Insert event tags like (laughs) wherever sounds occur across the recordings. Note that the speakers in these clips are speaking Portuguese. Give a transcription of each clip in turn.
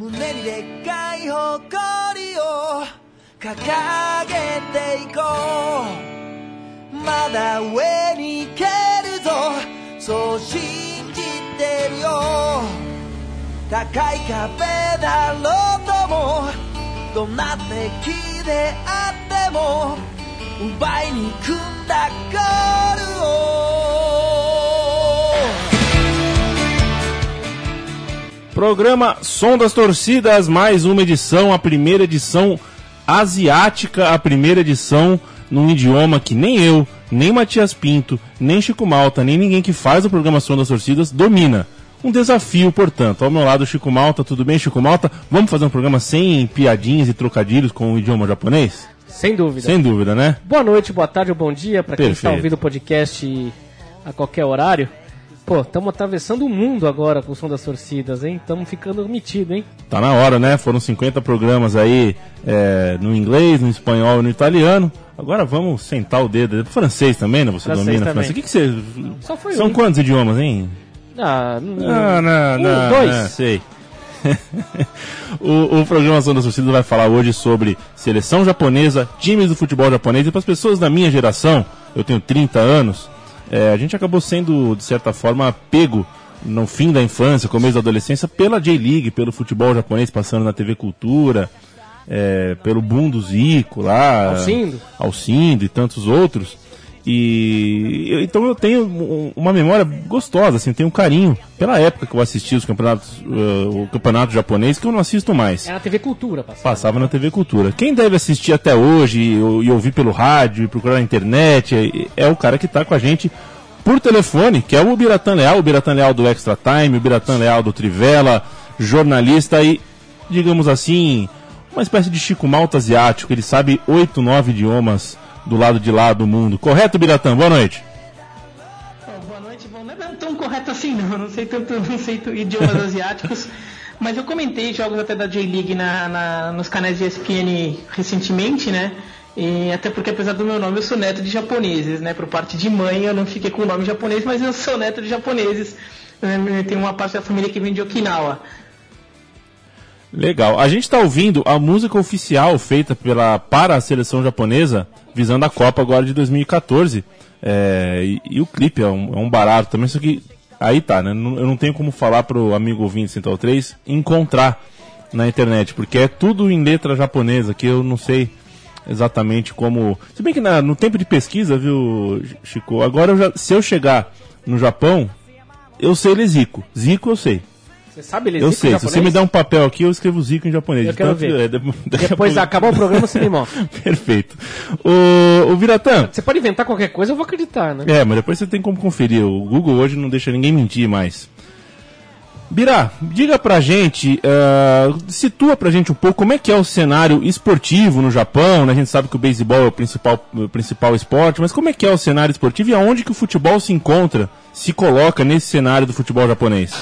胸にでっかい誇りを掲げていこう。まだ上に行けるぞ。そう信じてるよ。高い壁だろうとも。どんな敵であっても。奪いに組んだゴール Programa Som das Torcidas, mais uma edição, a primeira edição asiática, a primeira edição num idioma que nem eu, nem Matias Pinto, nem Chico Malta, nem ninguém que faz o programa Som das Torcidas domina. Um desafio, portanto. Ao meu lado, Chico Malta, tudo bem, Chico Malta? Vamos fazer um programa sem piadinhas e trocadilhos com o idioma japonês? Sem dúvida. Sem dúvida, né? Boa noite, boa tarde ou bom dia para quem está ouvindo o podcast a qualquer horário. Pô, estamos atravessando o mundo agora com o som das torcidas, hein? Estamos ficando metido, hein? Tá na hora, né? Foram 50 programas aí é, no inglês, no espanhol e no italiano. Agora vamos sentar o dedo. Francês também, né? Você Francês domina também. francês. O que, que você. Só foi São um. quantos idiomas, hein? Ah, Não, não, um, não. dois. é, sei. (laughs) o, o programa Som das Torcidas vai falar hoje sobre seleção japonesa, times do futebol japonês. E para as pessoas da minha geração, eu tenho 30 anos, é, a gente acabou sendo, de certa forma, pego no fim da infância, começo da adolescência, pela J-League, pelo futebol japonês passando na TV Cultura, é, pelo boom do Zico lá, Alcindo. Alcindo e tantos outros. E eu- então eu tenho um- uma memória gostosa, assim, eu tenho um carinho pela época que eu assisti os campeonatos, eh, o campeonato japonês, que eu não assisto mais. É na TV Cultura, passava. Passava na TV Cultura. Quem deve assistir até hoje e, e ouvir pelo rádio e procurar na internet é, é o cara que está com a gente por telefone, que é o Biratã Leal, o Biratã Leal do Extra Time, o Biratã Leal do Trivela, jornalista e, digamos assim, uma espécie de Chico Malta asiático. Ele sabe oito, nove idiomas do lado de lá do mundo. Correto, Biratã? Boa noite. Boa noite. Bom, não é tão correto assim, não. Não sei tanto, não sei idiomas (laughs) asiáticos. Mas eu comentei jogos até da J-League na, na- nos canais de ESPN recentemente, né? E até porque, apesar do meu nome, eu sou neto de japoneses, né? Por parte de mãe, eu não fiquei com o nome japonês, mas eu sou neto de japoneses. Tem uma parte da família que vem de Okinawa. Legal. A gente está ouvindo a música oficial feita pela, para a seleção japonesa, visando a Copa agora de 2014. É, e, e o clipe é um, é um barato também, só que aí tá, né? Eu não tenho como falar pro amigo ouvinte Central 3 encontrar na internet, porque é tudo em letra japonesa, que eu não sei exatamente como. Se bem que na- no tempo de pesquisa, viu, Chico? Agora, eu já- se eu chegar no Japão, eu sei ler Zico. Zico eu sei. Você sabe ler Eu Zico sei, em se você me der um papel aqui, eu escrevo Zico em japonês. Eu quero ver. é, (laughs) de- a Depois pouco- acabar o programa, você me (laughs) mostra. Perfeito. O, o Viratã. Você pode inventar qualquer coisa, eu vou acreditar, né? É, mas depois você tem como conferir. O Google hoje não deixa ninguém mentir mais. Birá, diga pra gente, ah, situa pra gente um pouco como é que é o cenário esportivo no Japão, né? A gente sabe que o beisebol é o principal, o principal esporte, mas como é que é o cenário esportivo e aonde que o futebol se encontra, se coloca nesse cenário do futebol japonês?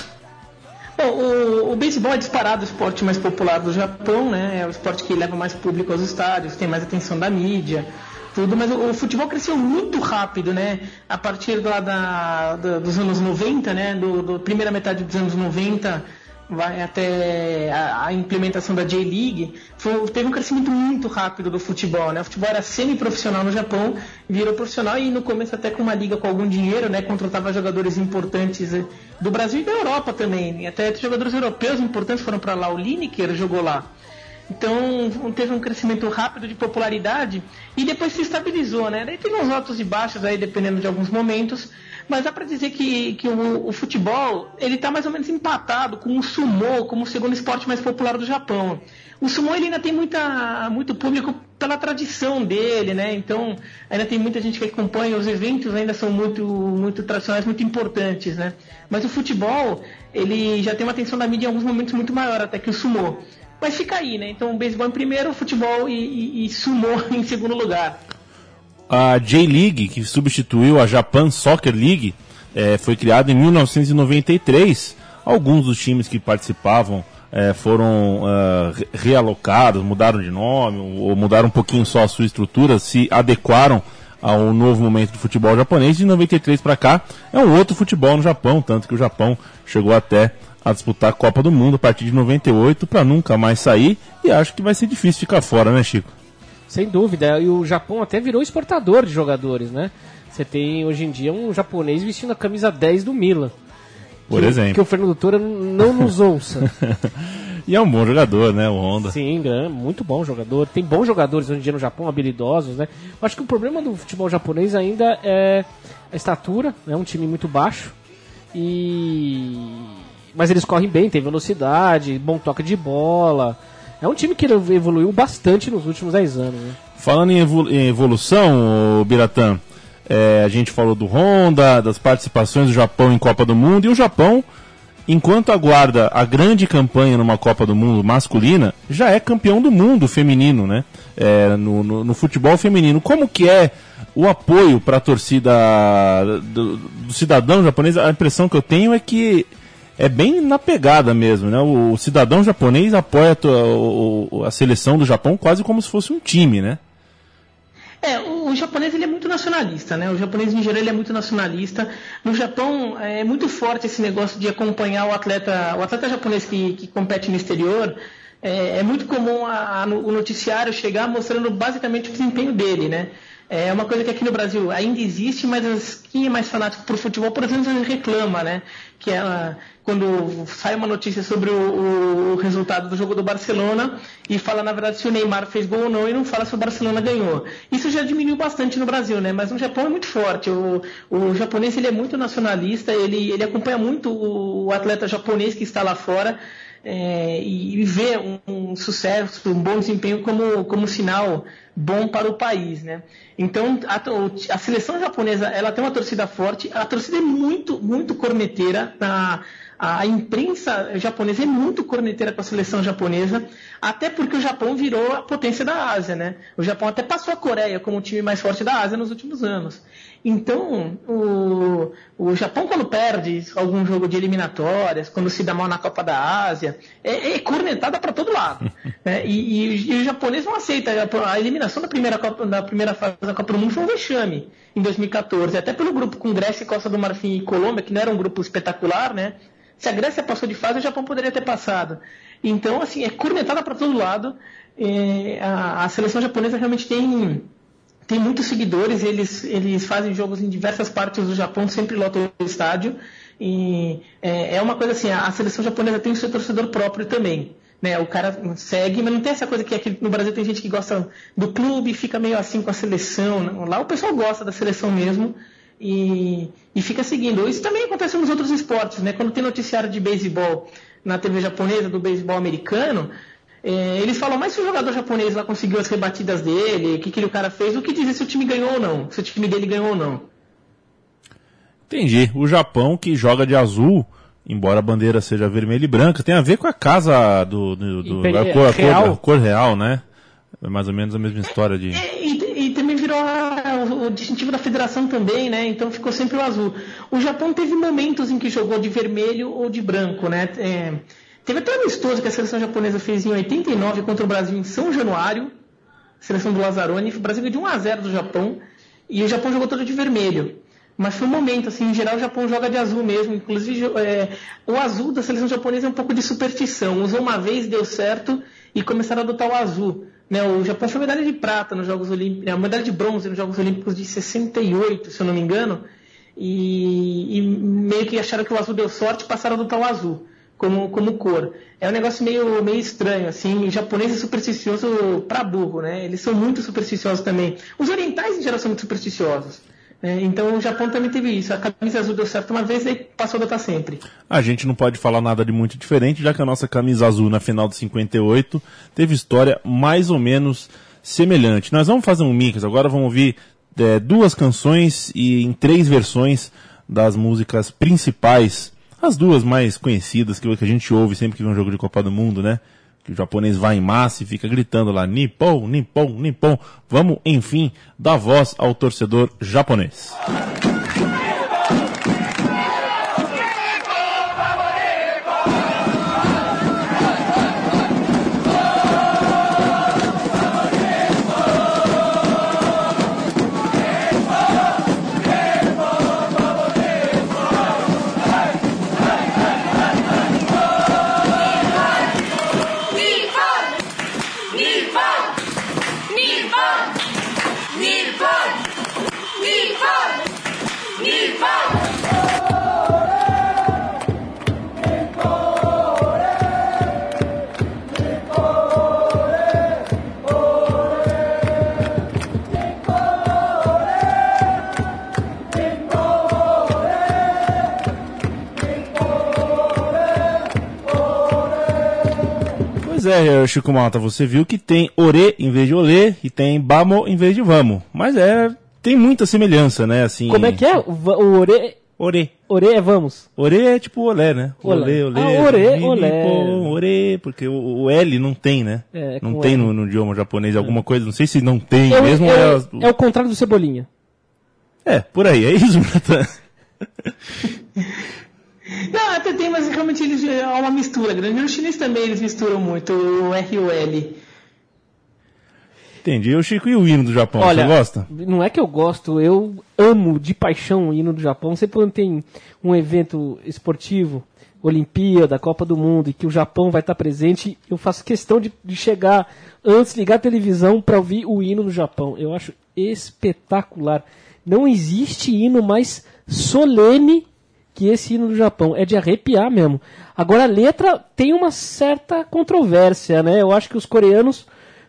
O, o beisebol é disparado o esporte mais popular do Japão, né? É o esporte que leva mais público aos estádios, tem mais atenção da mídia, tudo, mas o, o futebol cresceu muito rápido, né? A partir lá da, da- dos anos 90, né? Do, do primeira metade dos anos 90 vai até a, a implementação da J-League, teve um crescimento muito rápido do futebol, né? O futebol era semi-profissional no Japão, virou profissional e no começo até com uma liga com algum dinheiro, né? Contratava jogadores importantes eh, do Brasil e da Europa também. E até jogadores europeus importantes foram para lá. O Lineker jogou lá. Então teve um crescimento rápido de popularidade e depois se estabilizou, né? Daí teve uns altos e baixos aí dependendo de alguns momentos, mas dá para dizer que, que o, o futebol ele está mais ou menos empatado com o sumo como o segundo esporte mais popular do Japão. O sumo ele ainda tem muita, muito público pela tradição dele, né? Então ainda tem muita gente que acompanha os eventos ainda são muito muito tradicionais, muito importantes, né? Mas o futebol ele já tem uma atenção da mídia em alguns momentos muito maior até que o sumo. Mas fica aí, né? Então, beisebol em primeiro, futebol e, e, e sumo (laughs) em segundo lugar. A J-League, que substituiu a Japan Soccer League, eh, foi criada em 1993. Alguns dos times que participavam eh, foram re- realocados, mudaram de nome, ou mudaram um pouquinho só a sua estrutura, se adequaram ao novo momento do futebol japonês. De 93 para cá é um outro futebol no Japão, tanto que o Japão chegou até a disputar a Copa do Mundo a partir de 98 para nunca mais sair e acho que vai ser difícil ficar fora, né, Chico? Sem dúvida, e o Japão até virou exportador de jogadores, né? Você tem hoje em dia um japonês vestindo a camisa 10 do Milan. Por que, exemplo. Que o Fernando Tora não nos (laughs) ouça. e é um bom jogador, né, o Honda. Sim, muito bom jogador. Tem bons jogadores hoje em dia no Japão, habilidosos, né? Eu acho que o problema do futebol japonês ainda é a estatura, é né? um time muito baixo. E mas eles correm bem, tem velocidade, bom toque de bola. É um time que evoluiu bastante nos últimos 10 anos. Né? Falando em, evolu em evolução, Biratã, é, a gente falou do Honda, das participações do Japão em Copa do Mundo, e o Japão, enquanto aguarda a grande campanha numa Copa do Mundo masculina, já é campeão do mundo feminino, né? É, no, no, no, futebol feminino. Como que é o apoio para a torcida do, do, cidadão japonês? A impressão que eu tenho é que é bem na pegada mesmo, né? O, cidadão japonês apoia a, a seleção do Japão quase como se fosse um time, né? É, o, o, japonês ele é muito nacionalista, né? O japonês em geral ele é muito nacionalista. No Japão é muito forte esse negócio de acompanhar o atleta, o atleta japonês que, que compete no exterior. É, é muito comum a, a, o noticiário chegar mostrando basicamente o desempenho dele, né? É uma coisa que aqui no Brasil ainda existe, mas quem é mais fanático por futebol, por exemplo, reclama, né? Que ela, quando sai uma notícia sobre o, o, resultado do jogo do Barcelona e fala, na verdade, se o Neymar fez gol ou não e não fala se o Barcelona ganhou. Isso já diminuiu bastante no Brasil, né? Mas no Japão é muito forte. O, o japonês ele é muito nacionalista, ele, ele acompanha muito o, o atleta japonês que está lá fora é, e vê um, um, sucesso, um bom desempenho como, como sinal bom para o país, né? Então a, a, seleção japonesa ela tem uma torcida forte, a torcida é muito muito corneteira, a, a imprensa japonesa é muito corneteira com a seleção japonesa, até porque o Japão virou a potência da Ásia, né? O Japão até passou a Coreia como o time mais forte da Ásia nos últimos anos. Então, o, o Japão, quando perde algum jogo de eliminatórias, quando se dá mal na Copa da Ásia, é, é cornetada para todo lado. (laughs) né? e, e, e, o japonês não aceita. A eliminação da primeira, Copa, da primeira fase da Copa do Mundo foi um vexame em 2014, até pelo grupo com Grécia, Costa do Marfim e Colômbia, que não era um grupo espetacular, né? Se a Grécia passou de fase, o Japão poderia ter passado. Então, assim, é cornetada para todo lado. É, a, a seleção japonesa realmente tem tem muitos seguidores, eles, eles fazem jogos em diversas partes do Japão, sempre lotam o estádio. E é, é uma coisa assim, a, a, seleção japonesa tem o seu torcedor próprio também. Né? O cara segue, mas não tem essa coisa que aqui no Brasil tem gente que gosta do clube fica meio assim com a seleção. Lá o pessoal gosta da seleção mesmo e, e fica seguindo. Isso também acontece nos outros esportes, né? Quando tem noticiário de beisebol na TV japonesa, do beisebol americano, é, eles falam mais se o jogador japonês lá conseguiu as rebatidas dele, o que aquele cara fez, do que dizer se o time ganhou ou não, se o time dele ganhou ou não. Entendi. O Japão que joga de azul, embora a bandeira seja vermelha e branca, tem a ver com a casa do. do, do a, cor, a, real. Cor, a cor real, né? É mais ou menos a mesma história de. É, virou o distintivo da federação também, né? Então ficou sempre o azul. O Japão teve momentos em que jogou de vermelho ou de branco, né? É, Teve até um amistoso que a seleção japonesa fez em 89 contra o Brasil em São Januário, seleção do Lazzaroni. O Brasil ganhou de 1 a 0 do Japão e o Japão jogou todo de vermelho. Mas foi um momento, assim, em geral o Japão joga de azul mesmo. Inclusive, é, o azul da seleção japonesa é um pouco de superstição. Usou uma vez, deu certo e começaram a adotar o azul. Né, o Japão foi medalha de prata nos Jogos Olímpicos, né, medalha de bronze nos Jogos Olímpicos de 68, se eu não me engano. E, e meio que acharam que o azul deu sorte e passaram a adotar o azul como, como cor. É um negócio meio, meio estranho, assim. O japonês é supersticioso pra burro, né? Eles são muito supersticiosos também. Os orientais, em geral, são muito supersticiosos. Né? Então o Japão também teve isso. A camisa azul deu certo uma vez e passou a dar sempre. A gente não pode falar nada de muito diferente, já que a nossa camisa azul na final de 58 teve história mais ou menos semelhante. Nós vamos fazer um mix, agora vamos ouvir é, duas canções e em três versões das músicas principais as duas mais conhecidas que a gente ouve sempre que vê um jogo de Copa do Mundo, né? Que o japonês vai em massa e fica gritando lá, Nippon, Nippon, Nippon. Vamos, enfim, dar voz ao torcedor japonês. É, Chico Malta, você viu que tem ore em vez de olê e tem bamo em vez de vamos. Mas é, tem muita semelhança, né? Assim, Como é que é? O, o ore, Ore. ore é vamos. Ore é tipo olé, né? Olé. Olé, olé. Ah, mi, olé. Ore, porque o, o L não tem, né? É, não tem no, no idioma japonês alguma coisa, não sei se não tem É, mesmo. é, É, é o contrário do Cebolinha. é, por aí, é isso, (laughs) Natan. (laughs) Não, até tem, mas realmente eles é uma mistura grande. No chinês também eles misturam muito o R e o L. Entendi. O Chico e o hino do Japão, Olha, você gosta? não é que eu gosto, eu amo de paixão o hino do Japão. Sempre quando tem um evento esportivo, Olimpíada, Copa do Mundo, e que o Japão vai estar presente, eu faço questão de, de chegar antes, ligar a televisão para ouvir o hino do Japão. Eu acho espetacular. Não existe hino mais solene que esse hino do Japão. É de arrepiar mesmo. Agora a letra tem uma certa controvérsia, né? Eu acho que os coreanos,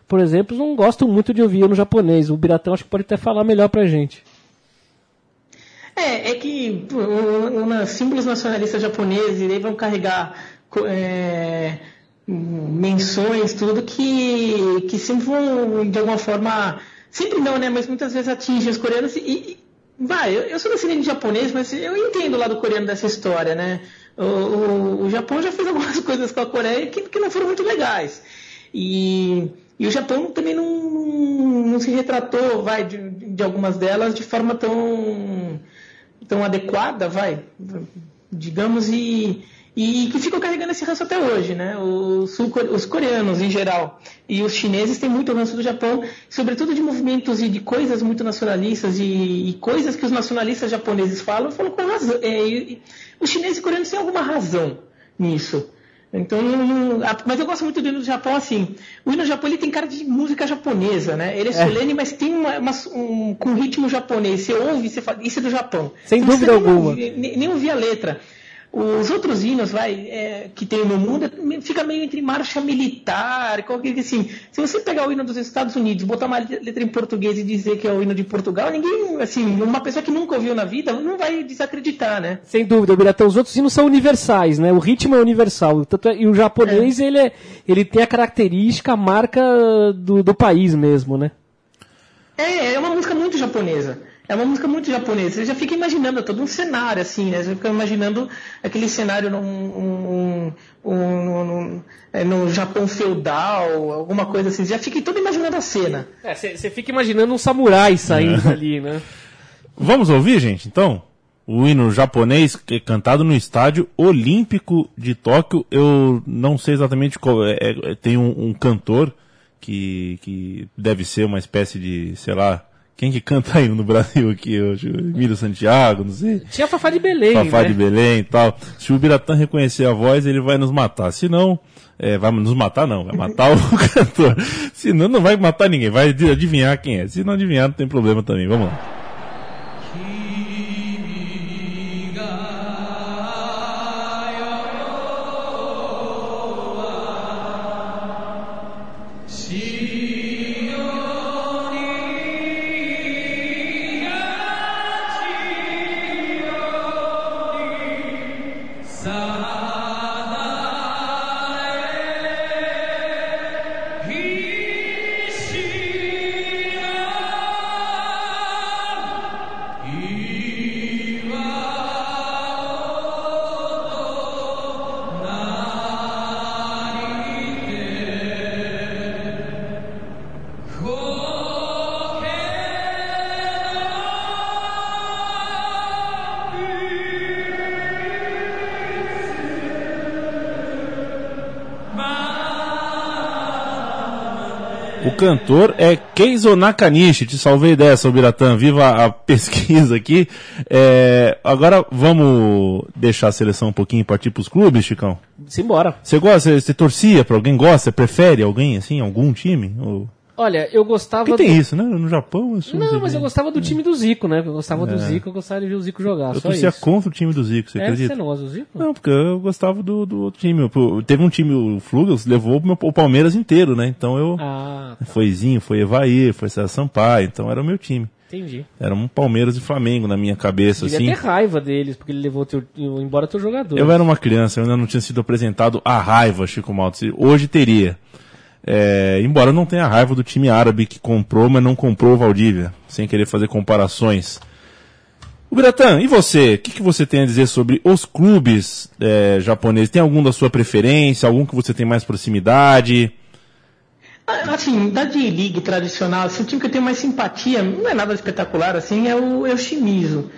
por exemplo, não gostam muito de ouvir hino japonês. O Biratão acho que pode até falar melhor pra gente. É, é que os símbolos nacionalistas japoneses eles vão carregar é, menções, tudo que, que sempre vão, de alguma forma, sempre não, né? Mas muitas vezes atingem os coreanos e. vai, eu, eu sou descendente de japonês, mas eu entendo o lado coreano dessa história, né? O, o, o Japão já fez (laughs) algumas coisas com a Coreia que, que não foram muito legais. E, e o Japão também não, não, não se retratou, vai, de, de algumas delas de forma tão, tão adequada, vai, digamos, e, e que ficam carregando esse ranço até hoje, né? Os, os coreanos em geral e os chineses têm muito ranço do Japão, sobretudo de movimentos e de coisas muito nacionalistas e, e coisas que os nacionalistas japoneses falam, falam com razão. É, e- os chineses e coreanos têm alguma razão nisso. Então, mas eu gosto muito do hino do Japão assim. O hino do Japão ele tem cara de música japonesa, né? Ele é, solene, mas tem uma, uma- um, com ritmo japonês. Você ouve, você fala, isso é do Japão. Sem Você dúvida alguma. Nem, nem ouvir a letra. Os outros hinos, vai, é, que tem no mundo, é- fica meio entre marcha militar, qualquer que assim. Se você pegar o hino dos Estados Unidos, botar uma letra em português e dizer que é o hino de Portugal, ninguém, assim, uma pessoa que nunca ouviu na vida, não vai desacreditar, né? Sem dúvida, Biratão. Os outros hinos são universais, né? O ritmo é universal. Tanto é- e o japonês, ele, é, ele tem a característica, a marca do, do país mesmo, né? É, é uma música muito japonesa. É uma música muito japonesa. Você já fica imaginando todo um cenário, assim, né? Você fica imaginando aquele cenário num, um, um, um- num- é, no Japão feudal, alguma coisa assim. Você já fica todo imaginando a cena. Você fica imaginando um samurai saindo (laughs) dali, né? Vamos ouvir, gente, então? O hino japonês que é cantado no estádio Olímpico de Tóquio. Eu não sei exatamente qual é. é- tem um, um cantor que, que deve ser uma espécie de, sei lá, quem que canta hino no Brasil aqui hoje? Emílio Santiago, não sei. Tinha Fafá de Belém, Fafá né? de Belém e tal. Se o Biratã reconhecer a voz, ele vai nos matar. Se não, é, vai nos matar não, vai matar (laughs) o cantor. Se não, não vai matar ninguém, vai adivinhar quem é. Se não adivinhar, não tem problema também. Vamos lá. Cantor é Keizo Nakanishi. Te salvei dessa, Biratã. Viva a pesquisa aqui. É, agora vamos deixar a seleção um pouquinho e partir pros clubes, Chicão. Simbora. Você gosta, você, torcia pra alguém? Gosta? Prefere alguém, assim, algum time? Ou... Olha, eu gostava. Porque tem do- isso, né? No Japão, isso Não, mas eu gostava do time do Zico, né? Eu gostava do Zico, eu gostava de ver o Zico jogar. É. Eu torcia isso. contra o time do Zico, você É, acredita? você não gosta do Zico? Não, porque eu gostava do, do outro time. Teve um time, o Flugels, levou o, Palmeiras inteiro, né? Então eu. Ah, Foi Zinho, foi Evair, foi César Sampaio, então era o meu time. Entendi. Era um Palmeiras e Flamengo na minha cabeça, Devia assim. ter raiva deles, porque ele levou teu, embora teu jogador. Eu era uma criança, eu ainda não tinha sido apresentado a raiva, Chico Maltes. Hoje teria. É, embora não tenha raiva do time árabe que comprou, mas não comprou o Valdívia, sem querer fazer comparações. O Biratã, e você? O que, que você tem a dizer sobre os clubes é, japoneses? Tem algum da sua preferência? Algum que você tem mais proximidade? Ah, Assim, da J-League tradicional, assim, o time que eu tenho mais simpatia, não é nada espetacular, assim, é o, é o Shimizu.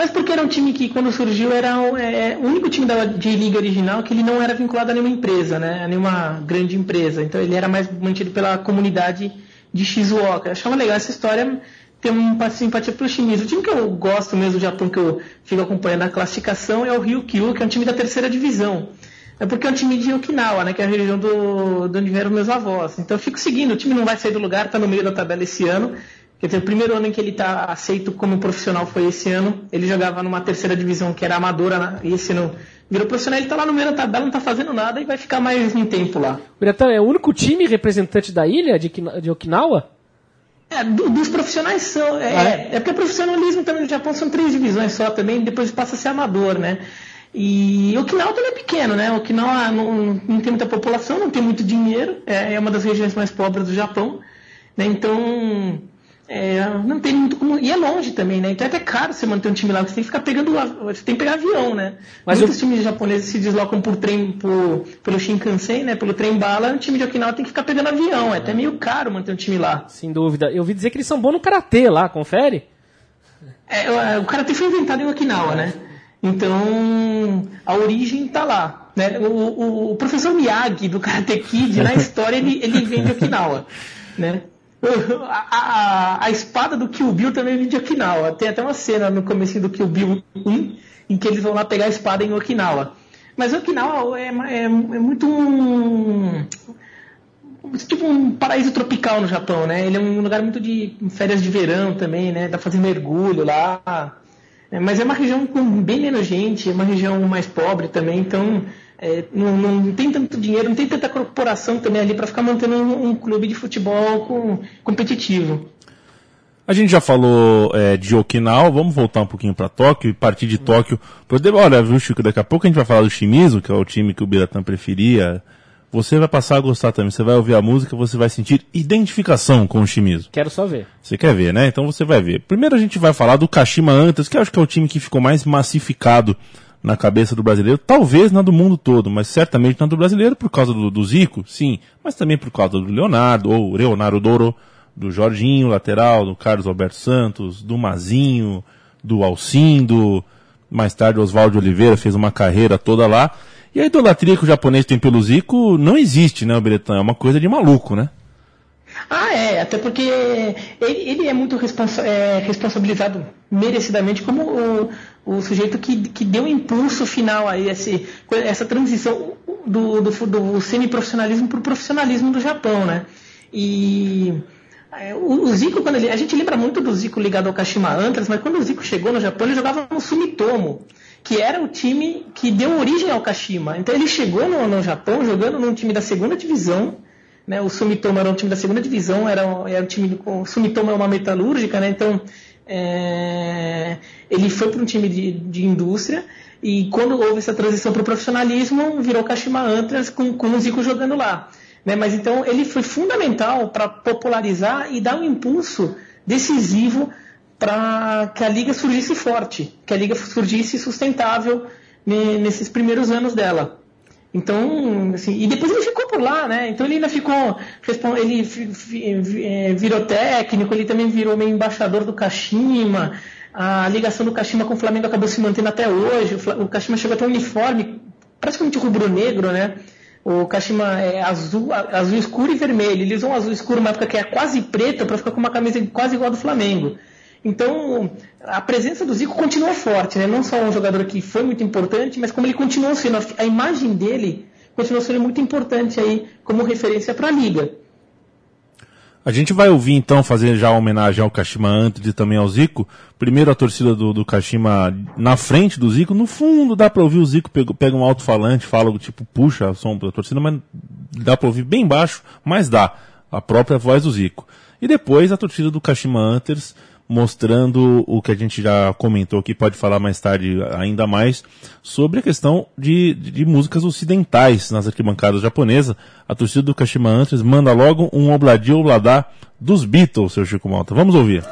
Mas porque era um time que, quando surgiu, era o, é, o único time da J-League original que ele não era vinculado a nenhuma empresa, né? A nenhuma grande empresa. Então ele era mais mantido pela comunidade de Shizuoka. Eu achava legal essa história, ter uma simpatia pelo Shimizu. O time que eu gosto mesmo do Japão, que eu fico acompanhando a classificação, é o Ryukyu, que é um time da terceira divisão. É porque é um time de Okinawa, né? Que é a região do, de onde vieram meus avós. Então eu fico seguindo, o time não vai sair do lugar, está no meio da tabela esse ano. Quer dizer, o primeiro ano em que ele está aceito como profissional foi esse ano. Ele jogava numa terceira divisão que era amadora, né? e esse ano virou profissional. Ele está lá no meio da tabela, não está fazendo nada e vai ficar mais um tempo lá. O Biratã é o único time representante da ilha de, de Okinawa? É, do- dos profissionais são. É, Ah, é? porque o profissionalismo também no Japão são três divisões só também, depois passa a ser amador, né? E Okinawa também é pequeno, né? Okinawa não, não tem muita população, não tem muito dinheiro, é, é uma das regiões mais pobres do Japão, né? Então. É, não tem muito como. E é longe também, né? Então é até caro você manter um time lá, você tem que ficar pegando. Você tem que pegar avião, né? Mas Muitos eu- times japoneses se deslocam por trem, por, pelo Shinkansen, né? Pelo trem bala, o time de Okinawa tem que ficar pegando avião. É até meio caro manter um time lá. Sem dúvida. Eu ouvi dizer que eles são bons no karatê lá, confere? É, o- o karatê foi inventado em Okinawa, né? Então, a origem tá lá. Né? O, o- o professor Miyagi do Karate Kid, na (laughs) história, ele, ele vem de Okinawa. Né? A, a- espada do Kill Bill também vem de Okinawa. Tem até uma cena no começo do Kill Bill 1 em que eles vão lá pegar a espada em Okinawa. Mas Okinawa é, é- é muito um, tipo um paraíso tropical no Japão, né? Ele é um lugar muito de férias de verão também, né? Dá pra fazer mergulho lá. É, mas é uma região com bem menos gente, é uma região mais pobre também, então é, não, não tem tanto dinheiro, não tem tanta corporação também ali para ficar mantendo um, um clube de futebol com- competitivo. A gente já falou é, de Okinawa, vamos voltar um pouquinho para Tóquio e partir de Tóquio. Olha, viu, Chico, daqui a pouco a gente vai falar do Shimizu, que é o time que o Biratã preferia. Você vai passar a gostar também. Você vai ouvir a música, você vai sentir identificação com o Shimizu. Quero só ver. Você quer ver, né? Então você vai ver. Primeiro a gente vai falar do Kashima Antlers, que eu acho que é o time que ficou mais massificado na cabeça do brasileiro, talvez na do mundo todo, mas certamente na do brasileiro por causa do, do Zico, sim, mas também por causa do Leonardo, ou Leonardo Doro, do Jorginho, lateral, do Carlos Alberto Santos, do Mazinho, do Alcindo, mais tarde Oswaldo Oliveira fez uma carreira toda lá. E a idolatria que o japonês tem pelo Zico não existe, né, Bretan? É uma coisa de maluco, né? Ah, é, até porque ele, ele é muito responsa é, responsabilizado merecidamente como o, o sujeito que, que deu o impulso final a esse, essa transição do, do, do semiprofissionalismo para o profissionalismo do Japão, né? E é, o, Zico, quando ele, a gente lembra muito do Zico ligado ao Kashima Antlers, mas quando o Zico chegou no Japão, ele jogava no Sumitomo, que era o time que deu origem ao Kashima. Então ele chegou no, no Japão jogando num time da segunda divisão, né, o Sumitomo era um time da segunda divisão, era, era um time o Sumitomo é uma metalúrgica, né, então é, ele foi para um time de, de indústria e quando houve essa transição para o profissionalismo, virou Kashima Antlers com, com o Zico jogando lá. Né, mas então ele foi fundamental para popularizar e dar um impulso decisivo para que a liga surgisse forte, que a liga surgisse sustentável ne- nesses primeiros anos dela. Então, assim, e depois ele ficou por lá, né? Então ele ainda ficou, ele eh, virou técnico, ele também virou meio embaixador do Kashima. A ligação do Kashima com o Flamengo acabou se mantendo até hoje. O, Kashima chegou a ter um uniforme praticamente rubro-negro, né? O Kashima é azul, azul escuro e vermelho. Eles usam azul escuro numa época que é quase preta para ficar com uma camisa quase igual a do Flamengo. Então, a presença do Zico continua forte, né? Não só um jogador que foi muito importante, mas como ele continuou sendo, a imagem dele continuou sendo muito importante aí como referência para a liga. A gente vai ouvir então, fazer já homenagem ao Kashima antes e também ao Zico. Primeiro a torcida do, do Kashima na frente do Zico, no fundo dá pra ouvir o Zico pega, pega um alto-falante, fala tipo, puxa o som da torcida, mas dá pra ouvir bem baixo, mas dá a própria voz do Zico. E depois a torcida do Kashima Antlers mostrando o que a gente já comentou aqui, pode falar mais tarde ainda mais, sobre a questão de, de músicas ocidentais nas arquibancadas japonesas. A torcida do Kashima Antlers manda logo um obladi obladá dos Beatles, seu Chico Malta. Vamos ouvir.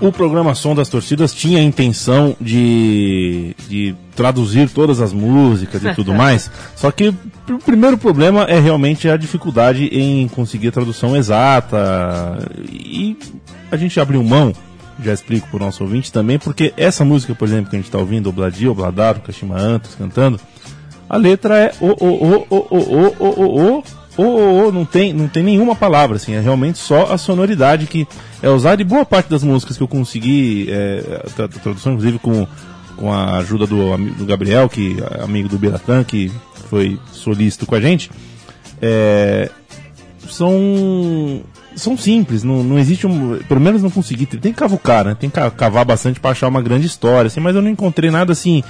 O programa Som das Torcidas tinha a intenção de, de traduzir todas as músicas e tudo (laughs) mais, só que o primeiro problema é realmente a dificuldade em conseguir a tradução exata. E a gente abriu mão, já explico para o nosso ouvinte também, porque essa música, por exemplo, que a gente está ouvindo, Obladi, Obladaro, Kashima Antas cantando, a letra é o, o, o, o, o, o, o, o, o, o, o, não tem, não tem nenhuma palavra, assim, é realmente só a sonoridade que é usada e boa parte das músicas que eu consegui, é, a, tradução, inclusive com, com a ajuda do, do Gabriel, que é amigo do Biratan, que foi solícito com a gente, é, são são simples, não, não existe um. Pelo menos não consegui. Tem que cavucar, né? Tem que cavar bastante para achar uma grande história, assim, mas eu não encontrei nada assim.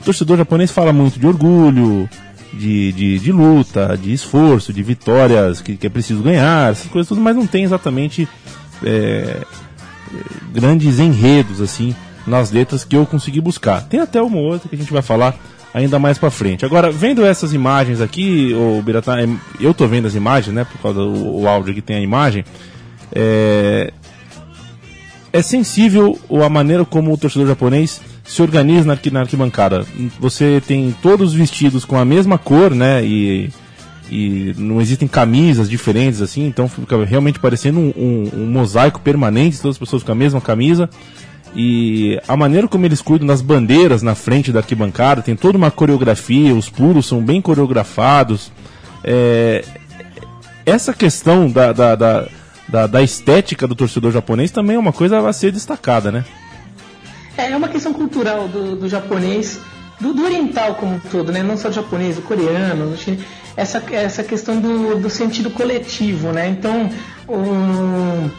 O torcedor japonês fala muito de orgulho, de, de, de luta, de esforço, de vitórias que, que, é preciso ganhar, essas coisas tudo, mas não tem exatamente é, grandes enredos assim nas letras que eu consegui buscar. Tem até uma outra que a gente vai falar ainda mais para frente. Agora, vendo essas imagens aqui, o Biratã, é, eu tô vendo as imagens, né, por causa do áudio que tem a imagem, é, é sensível a maneira como o torcedor japonês se organiza na, na arquibancada. Você tem todos vestidos com a mesma cor, né? E, e não existem camisas diferentes assim, então fica realmente parecendo um, um, um mosaico permanente, todas as pessoas com a mesma camisa. E a maneira como eles cuidam das bandeiras na frente da arquibancada, tem toda uma coreografia, os pulos são bem coreografados. É, essa questão da, da, da, da, estética do torcedor japonês também é uma coisa a ser destacada, né? É, é uma questão cultural do, do japonês, do, do, oriental como um todo, né? Não só do japonês, do coreano, do chinês, essa, essa questão do, do sentido coletivo, né? Então, o,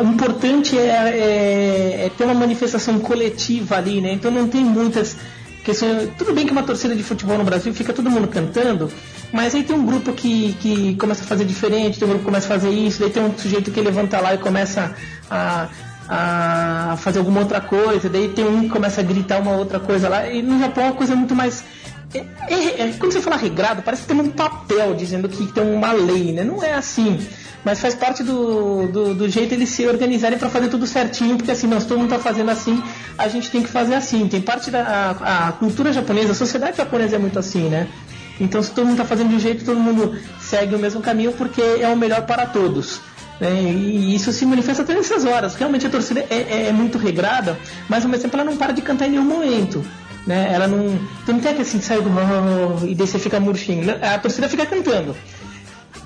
o importante é, é, é, ter uma manifestação coletiva ali, né? Então não tem muitas questões. Tudo bem que uma torcida de futebol no Brasil fica todo mundo cantando, mas aí tem um grupo que, que começa a fazer diferente, tem um grupo que começa a fazer isso, daí tem um sujeito que levanta lá e começa a a fazer alguma outra coisa, daí tem um que começa a gritar uma outra coisa lá, e no Japão é uma coisa muito mais. É, é, é, quando você fala regrado, parece que tem um papel dizendo que tem uma lei, né? Não é assim. Mas faz parte do, do, do jeito eles se organizarem para fazer tudo certinho, porque assim, nós todo mundo está fazendo assim, a gente tem que fazer assim. Tem parte da a, a cultura japonesa, a sociedade japonesa é muito assim, né? Então, se todo mundo está fazendo de um jeito, todo mundo segue o mesmo caminho, porque é o melhor para todos. Né? E isso se manifesta até nessas horas. Realmente a torcida é, é, é, muito regrada, mas ao mesmo tempo ela não para de cantar em nenhum momento. Né? Ela não. Tu não tem que assim sair do oh, e daí você fica murchinho. A torcida fica cantando.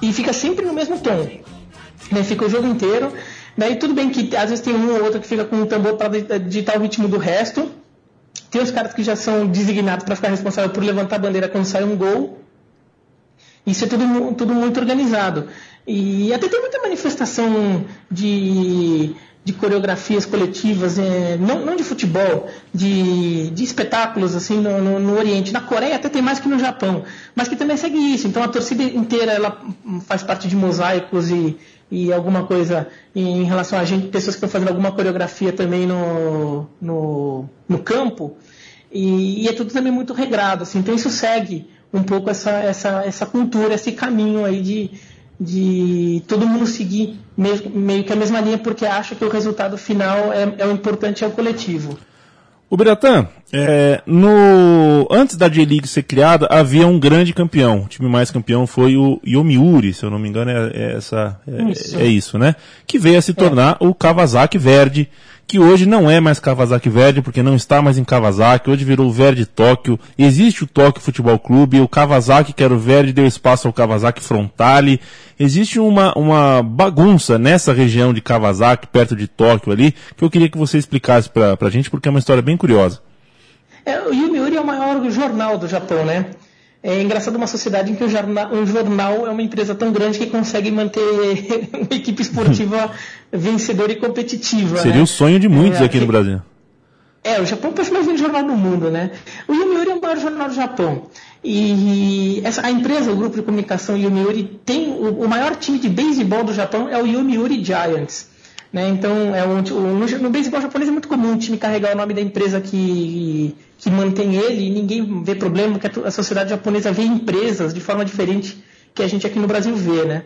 E fica sempre no mesmo tom. Né? Fica o jogo inteiro. Daí tudo bem que às vezes tem um ou outro que fica com o tambor para digitar o ritmo do resto. Tem os caras que já são designados para ficar responsável por levantar a bandeira quando sai um gol. Isso é tudo, tudo muito organizado. E até tem muita manifestação de, de coreografias coletivas, é, não, não de futebol, de, de espetáculos assim no, no, no, Oriente. Na Coreia até tem mais que no Japão, mas que também segue isso. Então a torcida inteira ela faz parte de mosaicos e, e alguma coisa em relação a gente, pessoas que estão fazendo alguma coreografia também no, no, no campo. E, e, é tudo também muito regrado, assim, então isso segue um pouco essa, essa, essa cultura, esse caminho aí de, de todo mundo seguir meio, meio que a mesma linha, porque acha que o resultado final é, é o importante, é o coletivo. O Biratã, é, no, antes da J-League ser criada, havia um grande campeão. O time mais campeão foi o Yomiuri, se eu não me engano, é, é essa, é isso. é, isso. né? Que veio a se tornar o Kawasaki Verde, que hoje não é mais Kawasaki Verde, porque não está mais em Kawasaki, hoje virou o Verde Tóquio. Existe o Tóquio Futebol Clube, o Kawasaki, que era o Verde, deu espaço ao Kawasaki Frontale. Existe uma, uma bagunça nessa região de Kawasaki, perto de Tóquio ali, que eu queria que você explicasse pra, pra gente, porque é uma história bem curiosa. É, o Yomiuri é o maior jornal do Japão, né? É engraçado uma sociedade em que um jornal, um jornal é uma empresa tão grande que consegue manter (laughs) uma equipe esportiva (laughs) vencedora e competitiva. Seria né? o sonho de muitos é, aqui no Brasil. É, o Japão é o mais jornal do mundo, né? O Yomiuri é o maior jornal do Japão. E essa, a empresa, o grupo de comunicação Yomiuri, tem o, o maior time de beisebol do Japão é o Yomiuri Giants. Né? Então, é um, no, no beisebol japonês é muito comum o time carregar o nome da empresa que, que mantém ele e ninguém vê problema, porque a, a sociedade japonesa vê empresas de forma diferente que a gente aqui no Brasil vê. Né?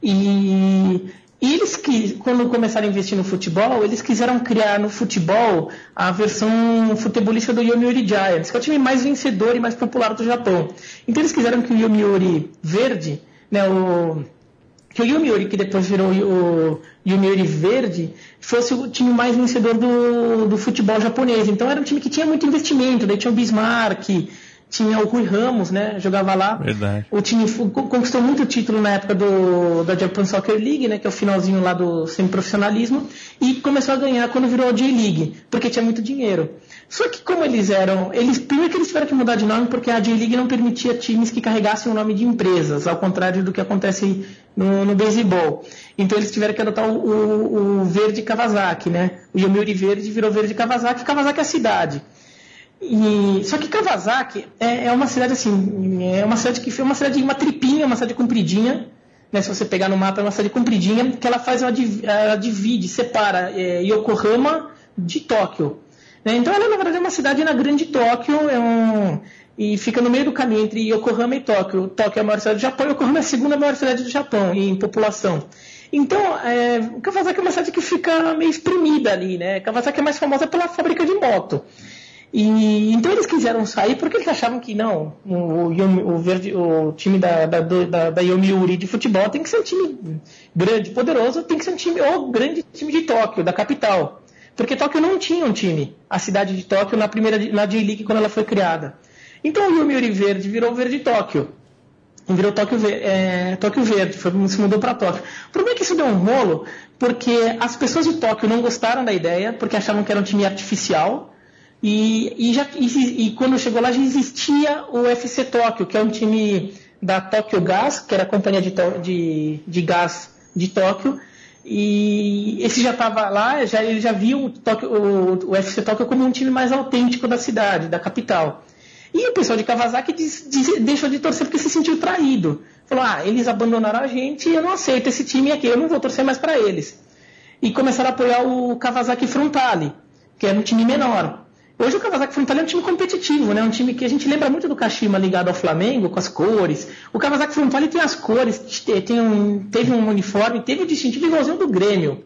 E, e eles que, quando começaram a investir no futebol, eles quiseram criar no futebol a versão futebolista do Yomiuri Giants, que é o time mais vencedor e mais popular do Japão. Então eles quiseram que o Yomiuri verde, né, o que o Yomiuri, que depois virou o Yomiuri Verde, fosse o time mais vencedor do, do futebol japonês. Então era um time que tinha muito investimento, daí tinha o Bismarck, tinha o Rui Ramos, né? Jogava lá. Verdade. O time conquistou muito título na época do, da Japan Soccer League, né? Que é o finalzinho lá do semiprofissionalismo. E começou a ganhar quando virou a J-League, porque tinha muito dinheiro. Só que como eles eram. Eles, primeiro que eles tiveram que mudar de nome porque a J-League não permitia times que carregassem o nome de empresas, ao contrário do que acontece no, no beisebol. Então eles tiveram que adotar o, o, o verde Kawasaki, né? O Yomiuri Verde virou verde Kawasaki, Kawasaki é a cidade. E, só que Kawasaki é, é, uma cidade assim, é uma cidade que foi uma cidade uma tripinha, uma cidade compridinha, né? Se você pegar no mapa é uma cidade compridinha que ela faz ela divide, separa é, Yokohama de Tóquio. Né? Então ela na verdade é uma cidade na grande Tóquio, é um, e fica no meio do caminho entre Yokohama e Tóquio. Tóquio é a maior cidade do Japão, Yokohama é a segunda maior cidade do Japão em população. Então, é, Kawasaki é uma cidade que fica meio espremida ali, né? Kawasaki é mais famosa pela fábrica de moto. E, então eles quiseram sair porque eles achavam que não, o, o, verde, o time da, da, da, da Yomiuri de futebol tem que ser um time grande, poderoso, tem que ser um time, ou grande time de Tóquio, da capital. Porque Tóquio não tinha um time, a cidade de Tóquio, na primeira na J-League, quando ela foi criada. Então o Yomiuri Verde virou Verde Tóquio. Virou Tóquio, é, Tóquio Verde, foi, se mudou para Tóquio. O problema é que isso deu um rolo, porque as pessoas de Tóquio não gostaram da ideia, porque achavam que era um time artificial. E, e, já, e, e quando chegou lá já existia o FC Tóquio, que é um time da Tóquio Gas, que era a companhia de, de, de gás de Tóquio, e esse já estava lá, já, ele já viu o, Tóquio, o, o FC Tóquio como um time mais autêntico da cidade, da capital. E o pessoal de Kawasaki diz, diz, deixou de torcer porque se sentiu traído. Falou, ah, eles abandonaram a gente eu não aceito esse time aqui, eu não vou torcer mais para eles. E começaram a apoiar o Kawasaki Frontale, que era um time menor. Hoje o Kawasaki Frontale é um time competitivo, né? Um time que a gente lembra muito do Kashima ligado ao Flamengo, com as cores. O Kawasaki Frontale tem as cores, tem um, teve um uniforme, teve o um distintivo igualzinho do Grêmio.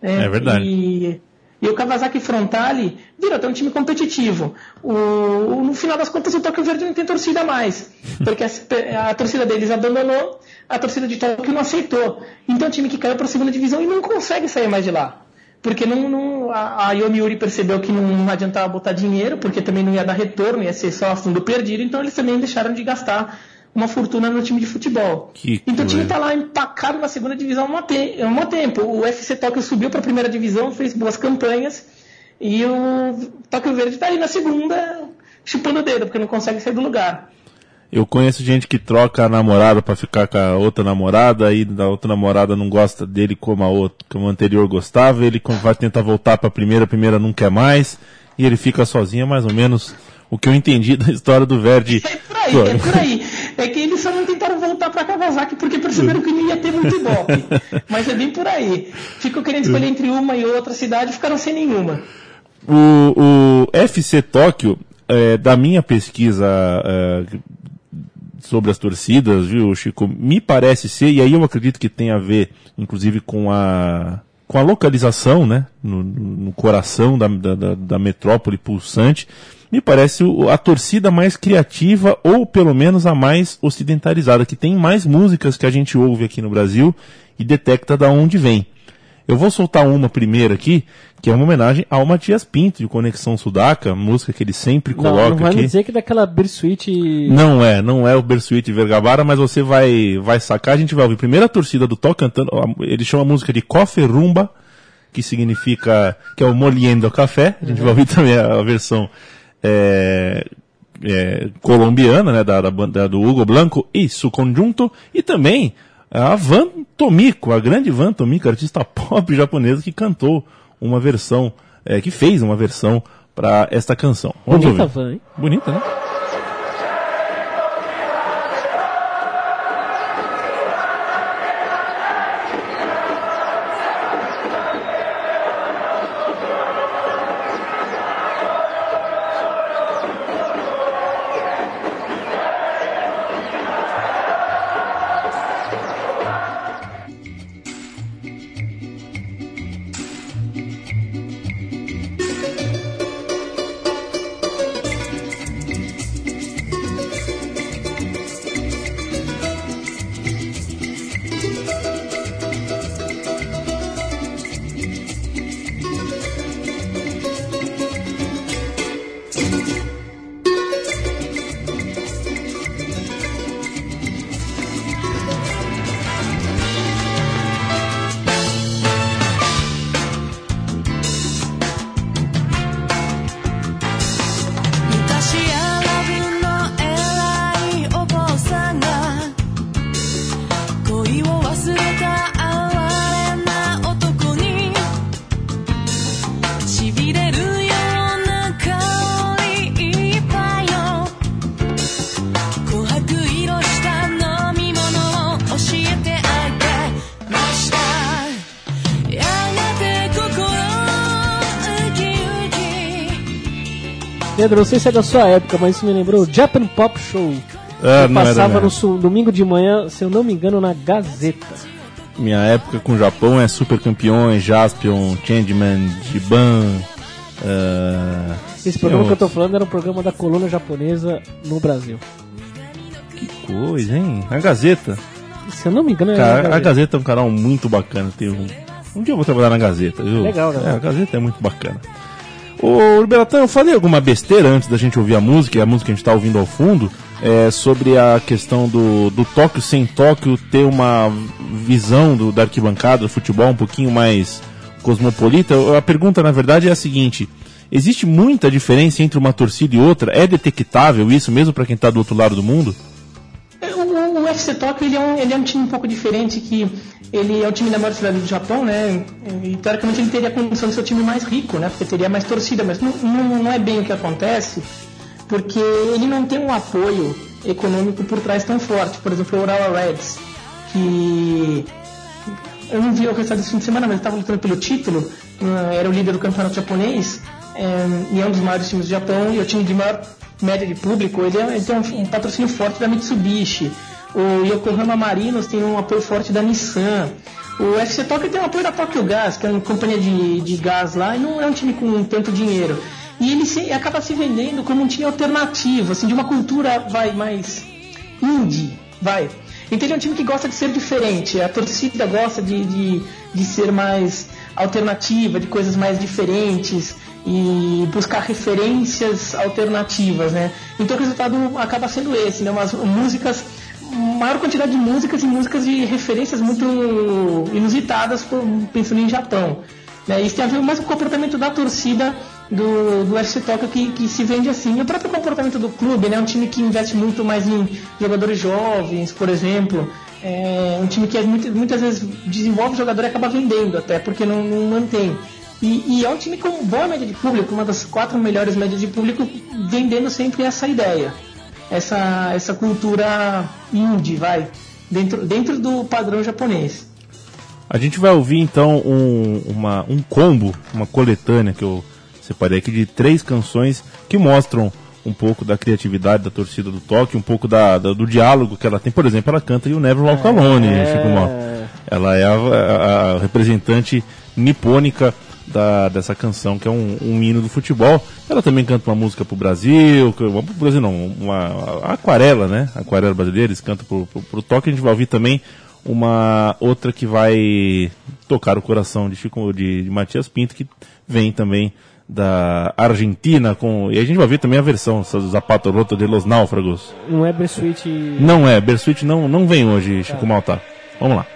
É, é verdade. E, e, o Kawasaki Frontale virou até um time competitivo. O, o, no final das contas, o Tóquio Verde não tem torcida mais, (laughs) porque a, a torcida deles abandonou, a torcida de Tóquio não aceitou. Então é um time que caiu para a segunda divisão e não consegue sair mais de lá porque não, não, a, a Yomiuri percebeu que não adiantava botar dinheiro, porque também não ia dar retorno, ia ser só fundo perdido, então eles também deixaram de gastar uma fortuna no time de futebol. Que então o time está lá empacado na segunda divisão há um tempo. O FC Tóquio subiu para a primeira divisão, fez boas campanhas, e o Tóquio Verde está aí na segunda, chupando o dedo, porque não consegue sair do lugar. Eu conheço gente que troca a namorada para ficar com a outra namorada, aí da outra namorada não gosta dele como a outra, como o anterior gostava, ele vai tentar voltar para a primeira, a primeira não quer mais, e ele fica sozinho, é mais ou menos o que eu entendi (laughs) da história do Verde. É por aí, é por aí. É que eles só não tentaram voltar para Kawasaki porque perceberam que não ia ter muito ibope. (laughs) Mas é bem por aí. Ficam querendo escolher entre uma e outra cidade e ficaram sem nenhuma. O, o FC Tóquio, é, da minha pesquisa é, sobre as torcidas, viu, Chico? Me parece ser, e aí eu acredito que tem a ver, inclusive, com a, com a localização, né? No, no coração da, da, da metrópole pulsante. Me parece a torcida mais criativa, ou pelo menos a mais ocidentalizada, que tem mais músicas que a gente ouve aqui no Brasil e detecta da onde vem. Eu vou soltar uma primeiro aqui, que é uma homenagem ao Matias Pinto, de Conexão Sudaca, música que ele sempre coloca não, não vai aqui. dizer que é daquela Bersuit... Não é, não é o Bersuit Vergabara, mas você vai, vai sacar, a gente vai ouvir. Primeiro a torcida do Tó cantando, ele chama a música de Coffee Rumba, que significa, que é o Moliendo Café, a gente vai ouvir também a, a versão é, é, colombiana, né, da, da banda do Hugo Blanco e su conjunto, e também a Van Tomiko, a grande Van Tomiko, artista (laughs) pop japonesa que cantou uma versão, é, que fez uma versão para esta canção. Vamos Bonita ouvir. van, hein? Bonita, né? Pedro, não sei se é da sua época, mas isso me lembrou o Japan Pop Show. Ah, que passava no su- domingo de manhã, se eu não me engano, na Gazeta. Minha época com o Japão é Super Campeões, Jaspion, Changeman, Giban. ah, Esse programa eu- que eu tô falando era um programa da coluna japonesa no Brasil. Que coisa, hein? A Gazeta. Se eu não me engano, Cara, na a Gazeta. Gazeta é um canal muito bacana. Tem um... um dia eu vou trabalhar na Gazeta, viu? Legal, né? É, a Gazeta é muito bacana. Ô, Liberatão, eu falei alguma besteira antes da gente ouvir a música, e a música que a gente tá ouvindo ao fundo, é, sobre a questão do, do Tóquio sem Tóquio ter uma visão do, da arquibancada, do futebol um pouquinho mais cosmopolita. A pergunta, na verdade, é a seguinte. Existe muita diferença entre uma torcida e outra? É detectável isso mesmo para quem tá do outro lado do mundo? FC Tóquio ele é, um, ele é um time um pouco diferente, que ele é o time da maior cidade do Japão, né? E teoricamente ele teria a condição de ser o time mais rico, né? Porque teria mais torcida, mas não, não, não é bem o que acontece, porque ele não tem um apoio econômico por trás tão forte. Por exemplo, o Urawa Reds, que eu não vi o resultado desse fim de semana, mas estava lutando pelo título, eh, era o líder do campeonato japonês, eh, e é um dos maiores times do Japão, e é o time de maior média de público, ele, é, ele tem um patrocínio forte da Mitsubishi, o Yokohama Marinos tem um apoio forte da Nissan, o FC Tokyo tem um apoio da Tokyo Gas, que é uma companhia de, de gás lá, e não é um time com tanto dinheiro. E ele se, acaba se vendendo como um time alternativo, assim, de uma cultura vai mais indie, vai. Então ele é um time que gosta de ser diferente, a torcida gosta de, de, de ser mais alternativa, de coisas mais diferentes e buscar referências alternativas, né? Então o resultado acaba sendo esse, né? Umas músicas, maior quantidade de músicas e músicas de referências muito inusitadas, pensando em Japão. Né? Isso tem a ver mais com o comportamento da torcida do, do FC Tóquio que, que se vende assim. E o próprio comportamento do clube, né? Um time que investe muito mais em jogadores jovens, por exemplo. É um time que é muitas vezes desenvolve o jogador e acaba vendendo até, porque não, não mantém. E, e é um time com boa média de público, uma das quatro melhores médias de público, vendendo sempre essa ideia. Essa, essa cultura indie, vai, dentro, dentro do padrão japonês. A gente vai ouvir então um, uma, um combo, uma coletânea que eu separei aqui de três canções que mostram um pouco da criatividade da torcida do Tóquio, um pouco da, da- do diálogo que ela tem. Por exemplo, ela canta o Never Walk Alone, É. Chico. Ela é a, a- a representante nipônica da, dessa canção, que é um, um hino do futebol. Ela também canta uma música pro Brasil, uma pro Brasil não, uma, uma aquarela, né? Aquarela brasileira, eles cantam pro, pro, pro Tóquio. A gente vai ouvir também uma outra que vai tocar o coração de Chico de, de Matias Pinto, que vem também da Argentina com e a gente vai ver também a versão do Zapato Roto de Los Náufragos. Não é Bersuit. Não é, Bersuit não não vem hoje, Chico Malta. Vamos lá.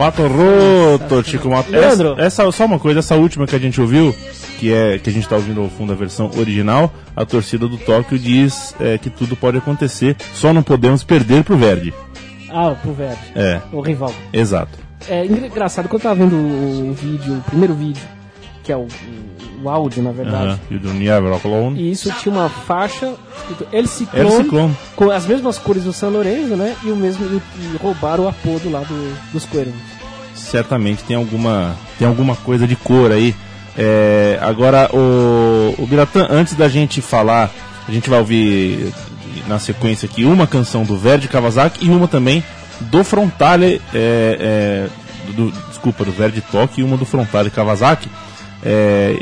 Sapato roto, Chico Malta. Leandro. Essa, essa só uma coisa, essa última que a gente ouviu, que é que a gente está ouvindo ao fundo a versão original, a torcida do Tóquio diz é, que tudo pode acontecer, só não podemos perder pro Verde. Ah, pro Verde. É, O rival. exato. É engraçado, quando eu tava vendo o, o vídeo, o primeiro vídeo, que é o, o, o áudio, na verdade. E o do Alone. E isso tinha uma faixa escrito El Ciclone, El Ciclone. com as mesmas cores do San Lorenzo, né? E o mesmo e, roubaram o apodo lá do, dos Cuervos. certamente tem alguma, tem alguma coisa de cor aí. É, agora, o, o Biratã, antes da gente falar, a gente vai ouvir na sequência aqui uma canção do Verde Kawasaki e uma também do Frontale, é, é, do, desculpa, do Verde Toque e uma do Frontale Kawasaki. É,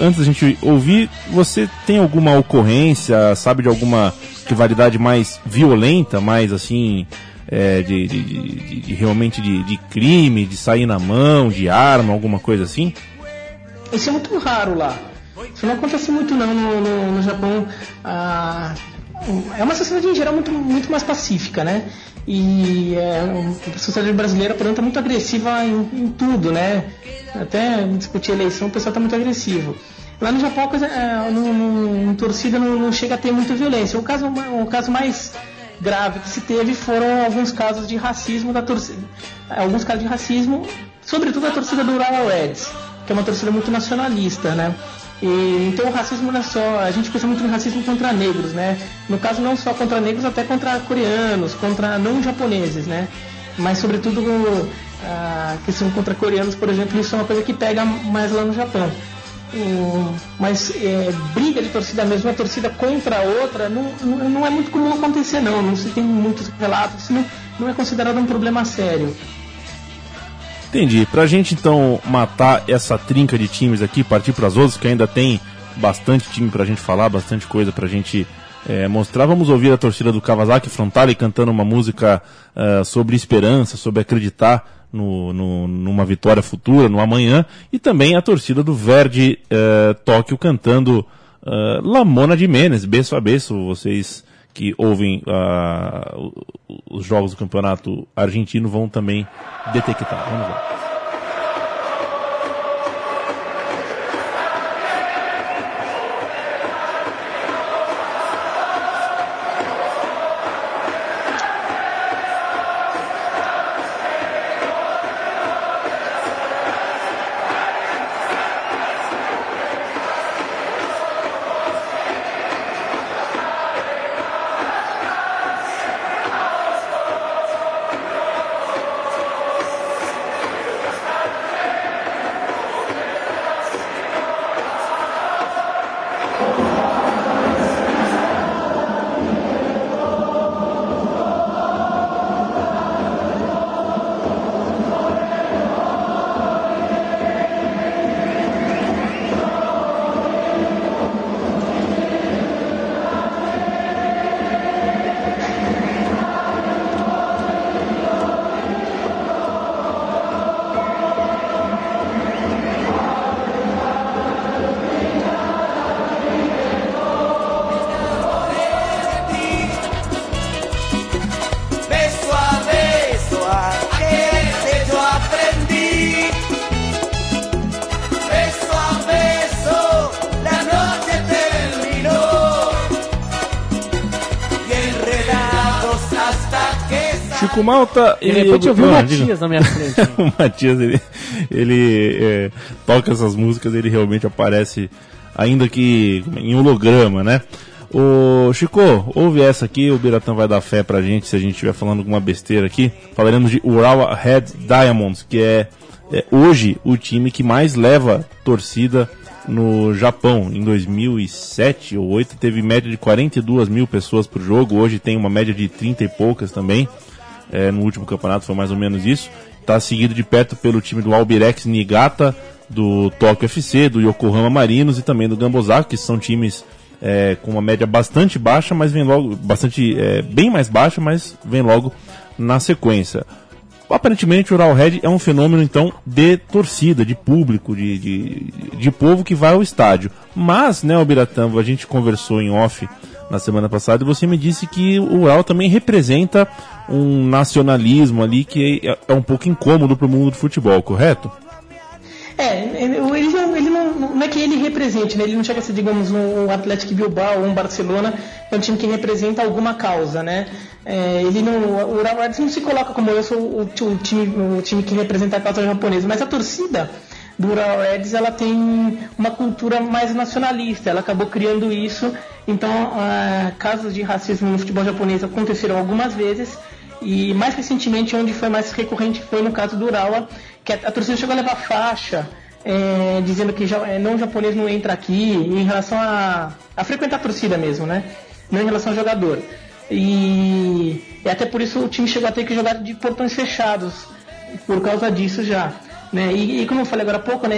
antes da gente ouvir, você tem alguma ocorrência, sabe de alguma rivalidade mais violenta, mais assim, é, de, de- de- de- realmente de, crime, de sair na mão, de arma, alguma coisa assim? Isso é muito raro lá. Isso não acontece muito não no, no- no Japão. Ah, é uma sociedade em geral muito, muito mais pacífica, né? E é, a sociedade brasileira, portanto, é muito agressiva em, em tudo, né? Até discutir eleição, o pessoal está muito agressivo. Lá no Japão, a é, no, no- torcida não, não chega a ter muita violência. O caso, o caso mais grave que se teve foram alguns casos de racismo da torcida. Alguns casos de racismo, sobretudo a torcida do Royal Reds, que é uma torcida muito nacionalista, né? E, então o racismo não é só. A gente pensa muito no racismo contra negros, né? No caso, não só contra negros, até contra coreanos, contra não japoneses, né? Mas, sobretudo, a questão contra coreanos, por exemplo, isso é uma coisa que pega mais lá no Japão. Mas é, briga de torcida mesmo, uma torcida contra a outra, não, não, não é muito comum acontecer, não. Não se tem muitos relatos, não, não é considerado um problema sério. Entendi. Pra gente então matar essa trinca de times aqui, partir para as outras, que ainda tem bastante time pra gente falar, bastante coisa pra gente é, mostrar. Vamos ouvir a torcida do Kawasaki Frontale cantando uma música ah, sobre esperança, sobre acreditar no, no- numa vitória futura, no amanhã. E também a torcida do Verde eh, Tóquio cantando ah, Lamona de Menes, beço a beço. Vocês que ouvem o- os jogos do campeonato argentino vão também detectar. Vamos lá. Malta De repente eu vi o. Matias na minha frente. (laughs) o Matias, ele, ele é, toca essas músicas, ele realmente aparece, ainda que em holograma, né? Ô, Chico, ouve essa aqui, o Biratã vai dar fé pra gente se a gente estiver falando alguma besteira aqui. Falaremos de Urawa Red Diamonds, que é, é hoje o time que mais leva torcida no Japão. Em 2007 ou 2008 teve média de 42 mil pessoas por jogo, hoje tem uma média de 30 e poucas também. É, no último campeonato foi mais ou menos isso. Está seguido de perto pelo time do Albirex Niigata, do Tokyo FC, do Yokohama Marinos e também do Gambozaki, que são times é, com uma média bastante baixa, mas vem logo, bastante, é, bem mais baixa, mas vem logo na sequência. Aparentemente o Ural Red é um fenômeno então de torcida, de público, de, de, de povo que vai ao estádio. Mas, né, Albiratã, a gente conversou em off na semana passada e você me disse que o Ural também representa um nacionalismo ali que é, é um pouco incômodo para o mundo do futebol, correto? É, ele, não, ele não, não é que ele represente, né? Ele não chega a ser, digamos, um Atlético Bilbao ou um Barcelona, é um time que representa alguma causa, né? É, ele não, o Reds não se coloca como eu sou o, o time, o time que representa a causa japonesa, mas a torcida do Ural Reds ela tem uma cultura mais nacionalista, ela acabou criando isso, então ah, casos de racismo no futebol japonês aconteceram algumas vezes e mais recentemente, onde foi mais recorrente, foi no caso do Urawa, que a, a torcida chegou a levar faixa, é, dizendo que já, é, não japonês não entra aqui, em relação a, a frequentar a torcida mesmo, né? Não em relação ao jogador. E, e até por isso o time chegou a ter que jogar de portões fechados, por causa disso já. Né? E, e como eu falei agora há pouco, né,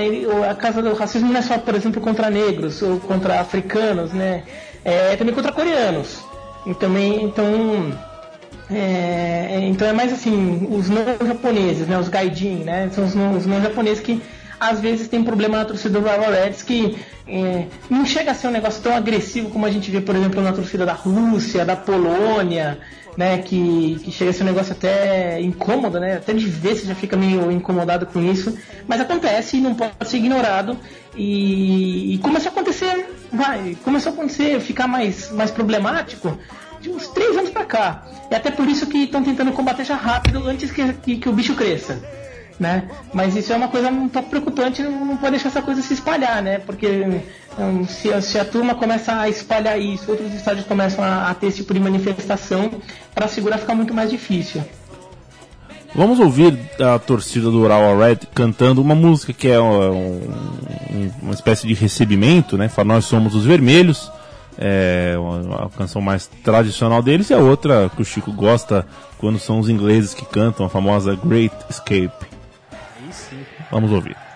a casa do racismo não é só, por exemplo, contra negros ou contra africanos, né? É também contra coreanos. E também, então, é, é, então é mais assim, os não japoneses, né, os gaijin, né, são os não, os não japoneses que às vezes tem problema na torcida do Rival que é, não chega a ser um negócio tão agressivo como a gente vê, por exemplo, na torcida da Rússia, da Polônia, né, que, que chega a ser um negócio até incômodo, né, até de ver você já fica meio incomodado com isso, mas acontece e não pode ser ignorado e, e começou a acontecer, vai, começou a acontecer, ficar mais, mais problemático de uns três anos pra cá. E até por isso que estão tentando combater já rápido antes que, que, que o bicho cresça. Né? Mas isso é uma coisa um pouco preocupante, não, pode deixar essa coisa se espalhar, né? Porque hum, se, se a turma começa a espalhar isso, outros estádios começam a, a ter esse tipo de manifestação, para segurar fica muito mais difícil. Vamos ouvir a torcida do Urawa Red cantando uma música que é um- um- uma espécie de recebimento, né? Fala, nós somos os vermelhos. É uma, uma canção mais tradicional deles e a outra que o Chico gosta quando são os ingleses que cantam, a famosa Great Escape. Vamos ouvir.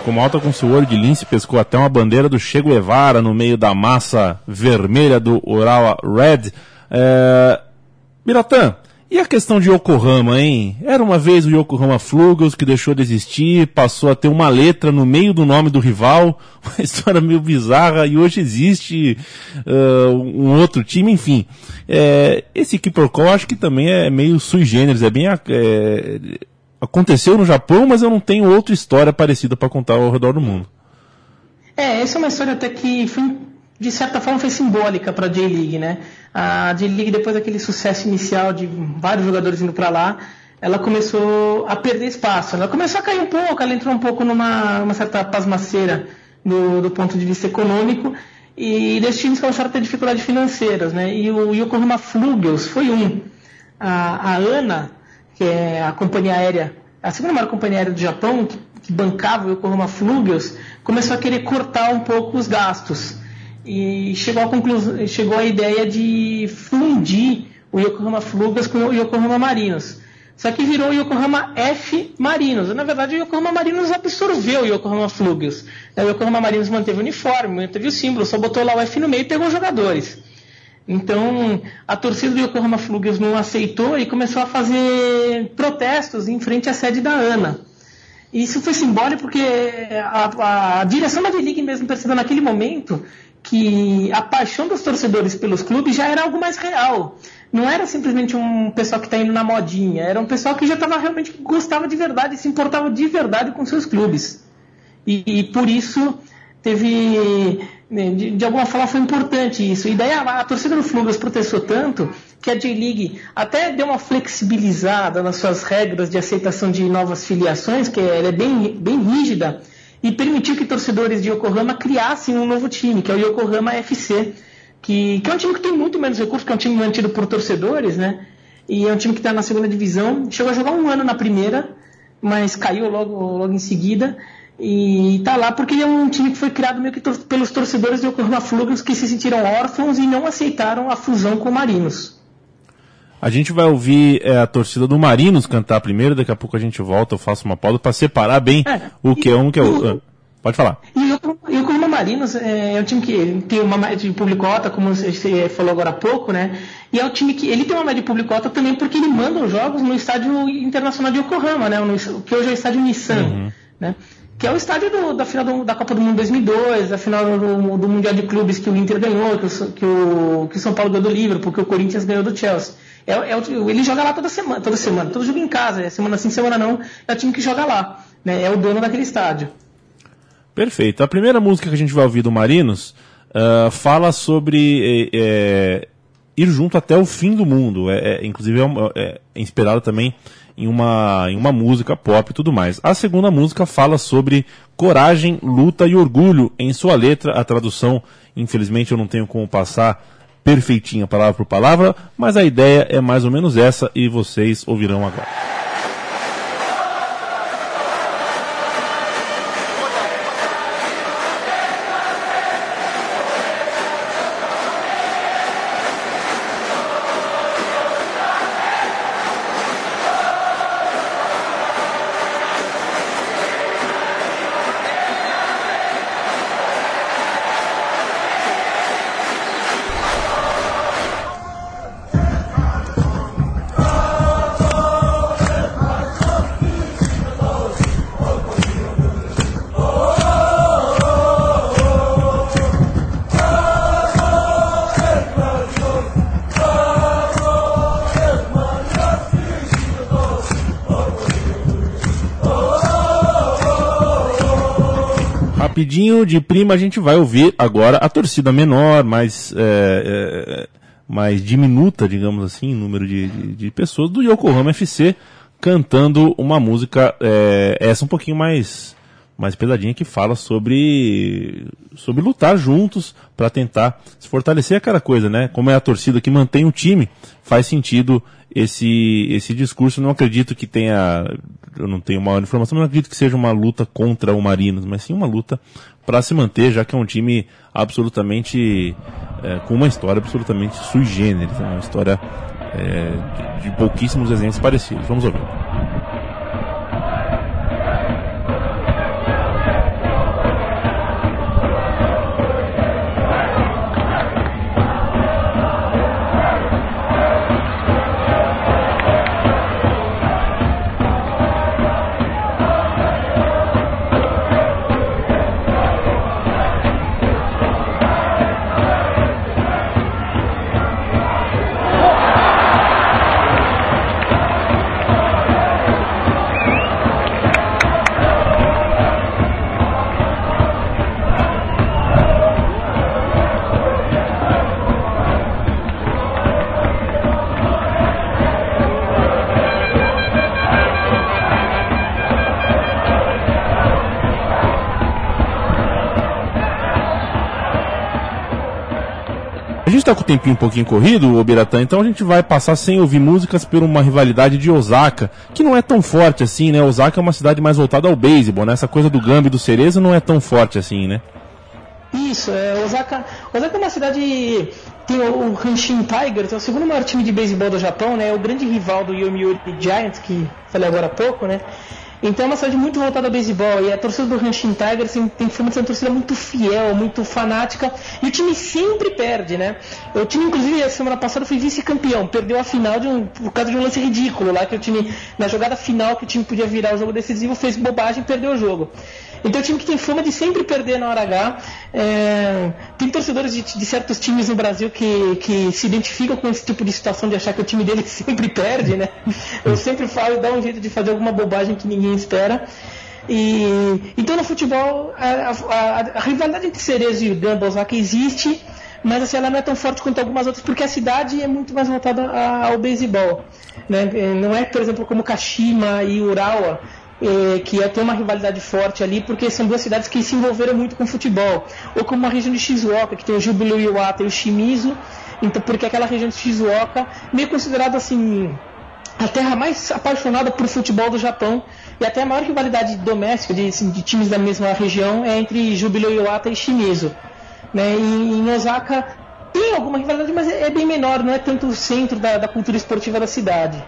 Chico Malta com olho de lince pescou até uma bandeira do Che Guevara no meio da massa vermelha do Urawa Red. É... E a questão de Yokohama, hein? Era uma vez o Yokohama Flugels que deixou de existir, passou a ter uma letra no meio do nome do rival, (laughs) uma história meio bizarra, e hoje existe uh, um outro time, enfim. É, esse Kiporcol acho que também é meio sui generis, é bem... É, aconteceu no Japão, mas eu não tenho outra história parecida para contar ao redor do mundo. É, essa é uma história até que foi, de certa forma foi simbólica para a J-League, né? A J-League, depois daquele sucesso inicial de vários jogadores indo para lá, ela começou a perder espaço. Ela começou a cair um pouco, ela entrou um pouco numa uma certa pasmaceira do, do ponto de vista econômico e desses times começaram a ter dificuldades financeiras, né? E o Yokohama Flugels foi um. A, a ANA, que é a companhia aérea, a segunda maior companhia aérea do Japão, que, que bancava o Yokohama Flugels, começou a querer cortar um pouco os gastos. E chegou conclusão, chegou à ideia de fundir o Yokohama Flugels com o Yokohama Marinos. Só que virou o Yokohama F Marinos. Na verdade, o Yokohama Marinos absorveu o Yokohama Flugels. O Yokohama Marinos manteve o uniforme, manteve o símbolo, só botou lá o F no meio e pegou os jogadores. Então, a torcida do Yokohama Flugels não aceitou e começou a fazer protestos em frente à sede da ANA. Isso foi simbólico porque a, a direção da V-League mesmo percebeu naquele momento que a paixão dos torcedores pelos clubes já era algo mais real. Não era simplesmente um pessoal que está indo na modinha, era um pessoal que já estava realmente gostava de verdade se importava de verdade com seus clubes. E, e por isso teve de, de, alguma forma foi importante isso. E daí a, a torcida do Flugas protestou tanto que a J-League até deu uma flexibilizada nas suas regras de aceitação de novas filiações, que ela é bem, bem rígida, e permitiu que torcedores de Yokohama criassem um novo time, que é o Yokohama FC, que, que é um time que tem muito menos recursos, que é um time mantido por torcedores, né? E é um time que está na segunda divisão, chegou a jogar um ano na primeira, mas caiu logo, logo em seguida. E está lá porque é um time que foi criado meio que tor pelos torcedores do Yokohama Flugels que se sentiram órfãos e não aceitaram a fusão com o Marinos. A gente vai ouvir é, a torcida do Marinos cantar primeiro, daqui a pouco a gente volta, eu faço uma pausa para separar bem é, o que é um que é o. Uh, pode falar. E o Yokohama Marinos é, é, um time que tem uma média de público-alta, como você falou agora há pouco, né? E é um time que ele tem uma média de público-alta também porque ele manda os jogos no estádio internacional de Yokohama, né? No, que hoje é o estádio Nissan, uhum. né? Que é o estádio do, da final do, da Copa do Mundo 2002, a final do, do, Mundial de Clubes que o Inter ganhou, que o, que o, que o São Paulo ganhou do Liverpool, porque o Corinthians ganhou do Chelsea. É, é ele joga lá toda semana, toda semana, todo jogo em casa, é semana sim, semana não, é o time que joga lá, né, é o dono daquele estádio. Perfeito. A primeira música que a gente vai ouvir do Marinos uh, fala sobre é, é, ir junto até o fim do mundo. É, é inclusive é, é inspirado também em uma, em uma música pop e tudo mais. A segunda música fala sobre coragem, luta e orgulho em sua letra. A tradução, infelizmente, eu não tenho como passar perfeitinha palavra por palavra, mas a ideia é mais ou menos essa e vocês ouvirão agora. Rapidinho de prima a gente vai ouvir agora a torcida menor, mais, é, é, mais diminuta, digamos assim, número de, de, de, pessoas do Yokohama FC cantando uma música, é, essa um pouquinho mais mais pesadinha que fala sobre sobre lutar juntos para tentar se fortalecer aquela coisa, né? Como é a torcida que mantém o time, faz sentido esse esse discurso. Não acredito que tenha, eu não tenho maior informação, não acredito que seja uma luta contra o Marinos, mas sim uma luta para se manter, já que é um time absolutamente é, com uma história absolutamente sui generis, né? uma história é, de, de pouquíssimos exemplos parecidos. Vamos ouvir. Tá com o tempinho um pouquinho corrido, ô Biratã, então a gente vai passar sem ouvir músicas por uma rivalidade de Osaka, que não é tão forte assim, né? Osaka é uma cidade mais voltada ao beisebol, né? Essa coisa do Gamba e do Cerezo não é tão forte assim, né? Isso, é, Osaka, Osaka é uma cidade. Tem o, o Hanshin Tigers, é o segundo maior time de beisebol do Japão, né? É o grande rival do Yomiuri Giants, que falei agora há pouco, né? Então é uma cidade muito voltada ao beisebol. E a torcida do Hanshin Tigers tem, tem fama de ser uma torcida muito fiel, muito fanática. E o time sempre perde, né? O time, inclusive, a semana passada foi vice-campeão. Perdeu a final de um, por causa de um lance ridículo lá, que o time, na jogada final que o time podia virar o jogo decisivo, fez bobagem e perdeu o jogo. Então é um time que tem fama de sempre perder na hora H. É, tem torcedores de, de, certos times no Brasil que, que se identificam com esse tipo de situação de achar que o time dele (laughs) sempre perde, né? Eu sempre falo, dá um jeito de fazer alguma bobagem que ninguém espera. E, então no futebol a, a, a rivalidade entre Cerezo e o Gamba Osaka existe, mas assim, ela não é tão forte quanto algumas outras, porque a cidade é muito mais voltada ao beisebol. Né? Não é, por exemplo, como Kashima e Urawa, eh, que ia ter uma rivalidade forte ali, porque são duas cidades que se envolveram muito com futebol. Ou como a região de Shizuoka, que tem o Júbilo Iwata e o Shimizu, então, porque aquela região de Shizuoka, meio considerada assim, a terra mais apaixonada por futebol do Japão, e até a maior rivalidade doméstica de, assim, de times da mesma região é entre Júbilo Iwata e Shimizu. Né? E em Osaka tem alguma rivalidade, mas é bem menor, não é tanto o centro da, da cultura esportiva da cidade.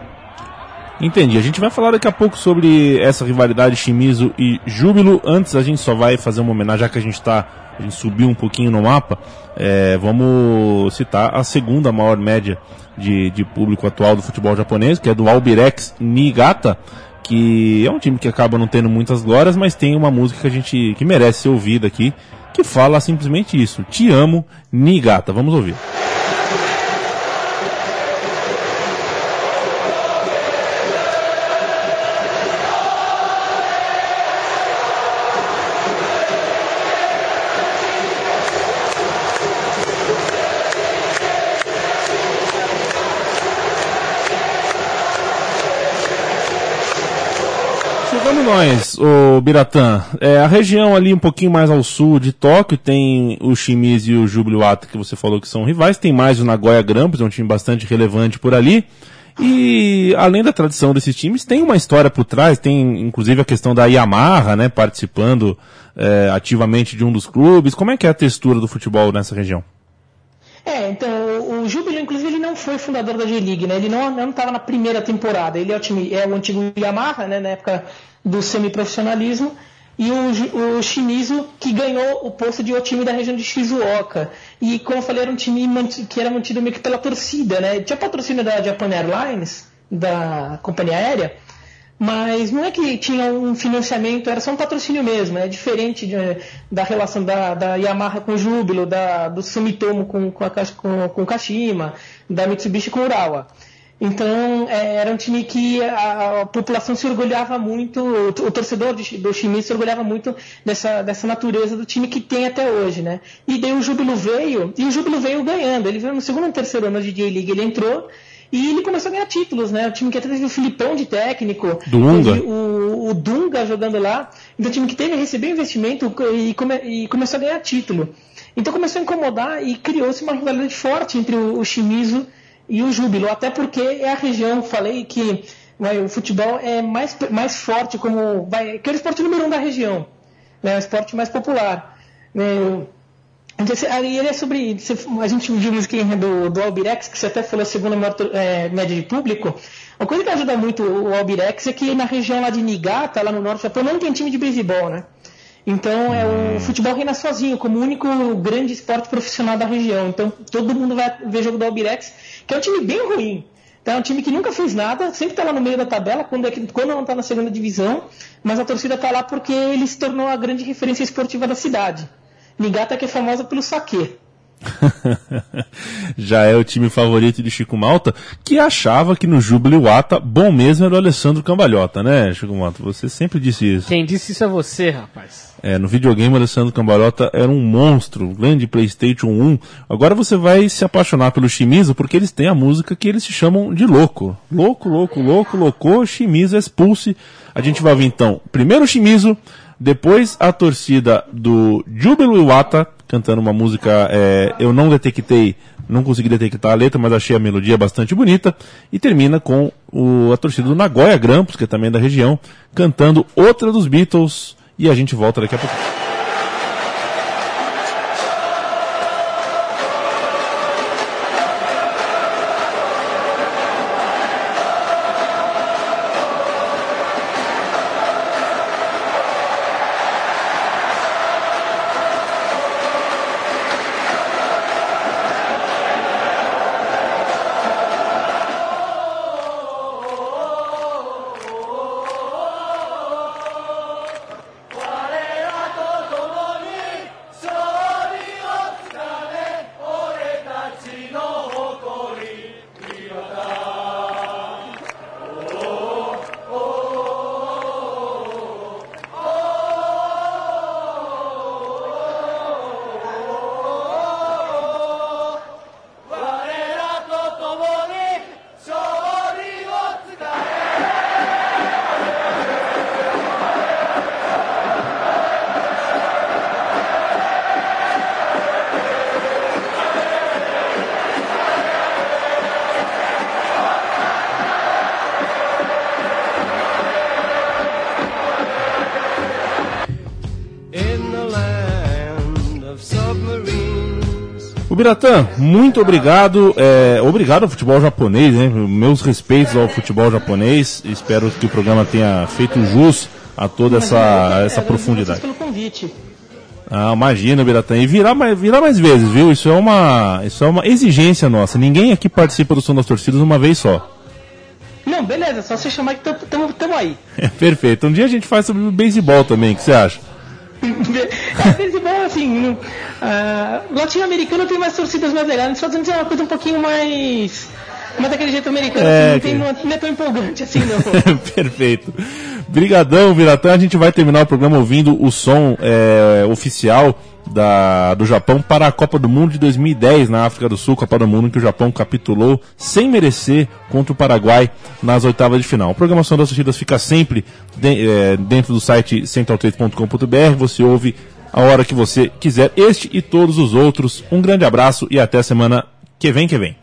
Entendi. A gente vai falar daqui a pouco sobre essa rivalidade Shimizu e Júbilo. Antes a gente só vai fazer uma homenagem, já que a gente tá. A gente subiu um pouquinho no mapa. É, vamos citar a segunda maior média de, de público atual do futebol japonês, que é do Albirex Niigata, que é um time que acaba não tendo muitas glórias, mas tem uma música que a gente que merece ser ouvida aqui, que fala simplesmente isso: Te amo, Niigata. Vamos ouvir. Nós, o Biratã. É, a região ali um pouquinho mais ao sul de Tóquio tem o Shimizu e o Jubiluata que você falou que são rivais. Tem mais o Nagoya Grampus, é um time bastante relevante por ali. E além da tradição desses times, tem uma história por trás, tem inclusive a questão da Yamaha, né, participando é, ativamente de um dos clubes. Como é que é a textura do futebol nessa região? É, então, o Júbilo, inclusive, ele não foi fundador da G-League, né? Ele não estava na primeira temporada. Ele é o, time, é o antigo Yamaha, né? Na época do semiprofissionalismo. E o, o Shimizu, que ganhou o posto de o time da região de Shizuoka. E, como eu falei, era um time que era mantido meio que pela torcida, né? Tinha patrocínio da Japan Airlines, da companhia aérea, mas não é que tinha um financiamento, era só um patrocínio mesmo. É diferente de, da relação da, da, Yamaha com o Júbilo, da, do Sumitomo com, com, a, com, com Kashima, da Mitsubishi com Urawa. Então, é, era um time que a, a, população se orgulhava muito, o, o torcedor de, do Shimizu se orgulhava muito dessa, dessa natureza do time que tem até hoje, né? E daí o Júbilo veio, e o Júbilo veio ganhando. Ele veio no segundo ou terceiro ano de J-League, ele entrou, e ele começou a ganhar títulos, né? O time que até teve o Filipão de técnico, Dunga. O, o, Dunga jogando lá. Então, o time que teve recebeu investimento e, come, e, começou a ganhar título. Então, começou a incomodar e criou-se uma rivalidade forte entre o, o Shimizu e o Júbilo. Até porque é a região, falei que vai, o futebol é mais, mais forte, como vai, que é o esporte número um da região. Né? O esporte mais popular. Né? Então, aí ele é sobre. A gente viu música do, do Albirex, que você até falou a segunda maior é, média de público. Uma coisa que ajuda muito o Albirex é que na região lá de Niigata, lá no norte do Japão, não tem time de beisebol, né? Então é o futebol reina sozinho, como o único grande esporte profissional da região. Então todo mundo vai ver jogo do Albirex, que é um time bem ruim. Então, é um time que nunca fez nada, sempre está lá no meio da tabela, quando, é que, quando não está na segunda divisão, mas a torcida está lá porque ele se tornou a grande referência esportiva da cidade. Nigata que é famosa pelo saque. (laughs) Já é o time favorito de Chico Malta, que achava que no Júbilo Wata bom mesmo era o Alessandro Cambalhota, né, Chico Malta? Você sempre disse isso. Quem disse isso é você, rapaz. É, no videogame o Alessandro Cambalhota era um monstro, um grande PlayStation 1. Agora você vai se apaixonar pelo Shimizu porque eles têm a música que eles se chamam de louco. Louco, louco, louco, louco, Shimizu expulse. A gente vai ouvir então primeiro o Shimizu, depois a torcida do Júbilo Iwata, cantando uma música. é, eu não detectei, não consegui detectar a letra, mas achei a melodia bastante bonita. E termina com o, a torcida do Nagoya Grampus, que é também da região, cantando outra dos Beatles. E a gente volta daqui a pouco. Muito obrigado. é, obrigado ao futebol japonês, né? Meus respeitos ao futebol japonês. Espero que o programa tenha feito jus a toda essa, É, essa profundidade. pelo convite. Ah, imagina, Biratã. E virar mais, virar mais vezes, viu? Isso é, uma, isso é uma exigência nossa. Ninguém aqui participa do som das torcidas uma vez só. Não, beleza, só você chamar que tamo, tamo, tamo aí. É (laughs) perfeito. Um dia a gente faz sobre beisebol também, o que você acha? (laughs) Vezes, bom, assim, no, ah, latino-americano tem mais torcidas mais legais, nos Estados Unidos é uma coisa um pouquinho mais. Mas daquele jeito americano, É, assim, não, tem, é- não é tão empolgante assim, não. (laughs) Perfeito. Brigadão, Viratã. A gente vai terminar o programa ouvindo o som é, oficial da, do Japão para a Copa do Mundo de 2010 na África do Sul, Copa do Mundo em que o Japão capitulou sem merecer contra o Paraguai nas oitavas de final. A programação das torcidas fica sempre de- é, dentro do site central3.com.br. Você ouve a hora que você quiser este e todos os outros. Um grande abraço e até semana que vem que vem.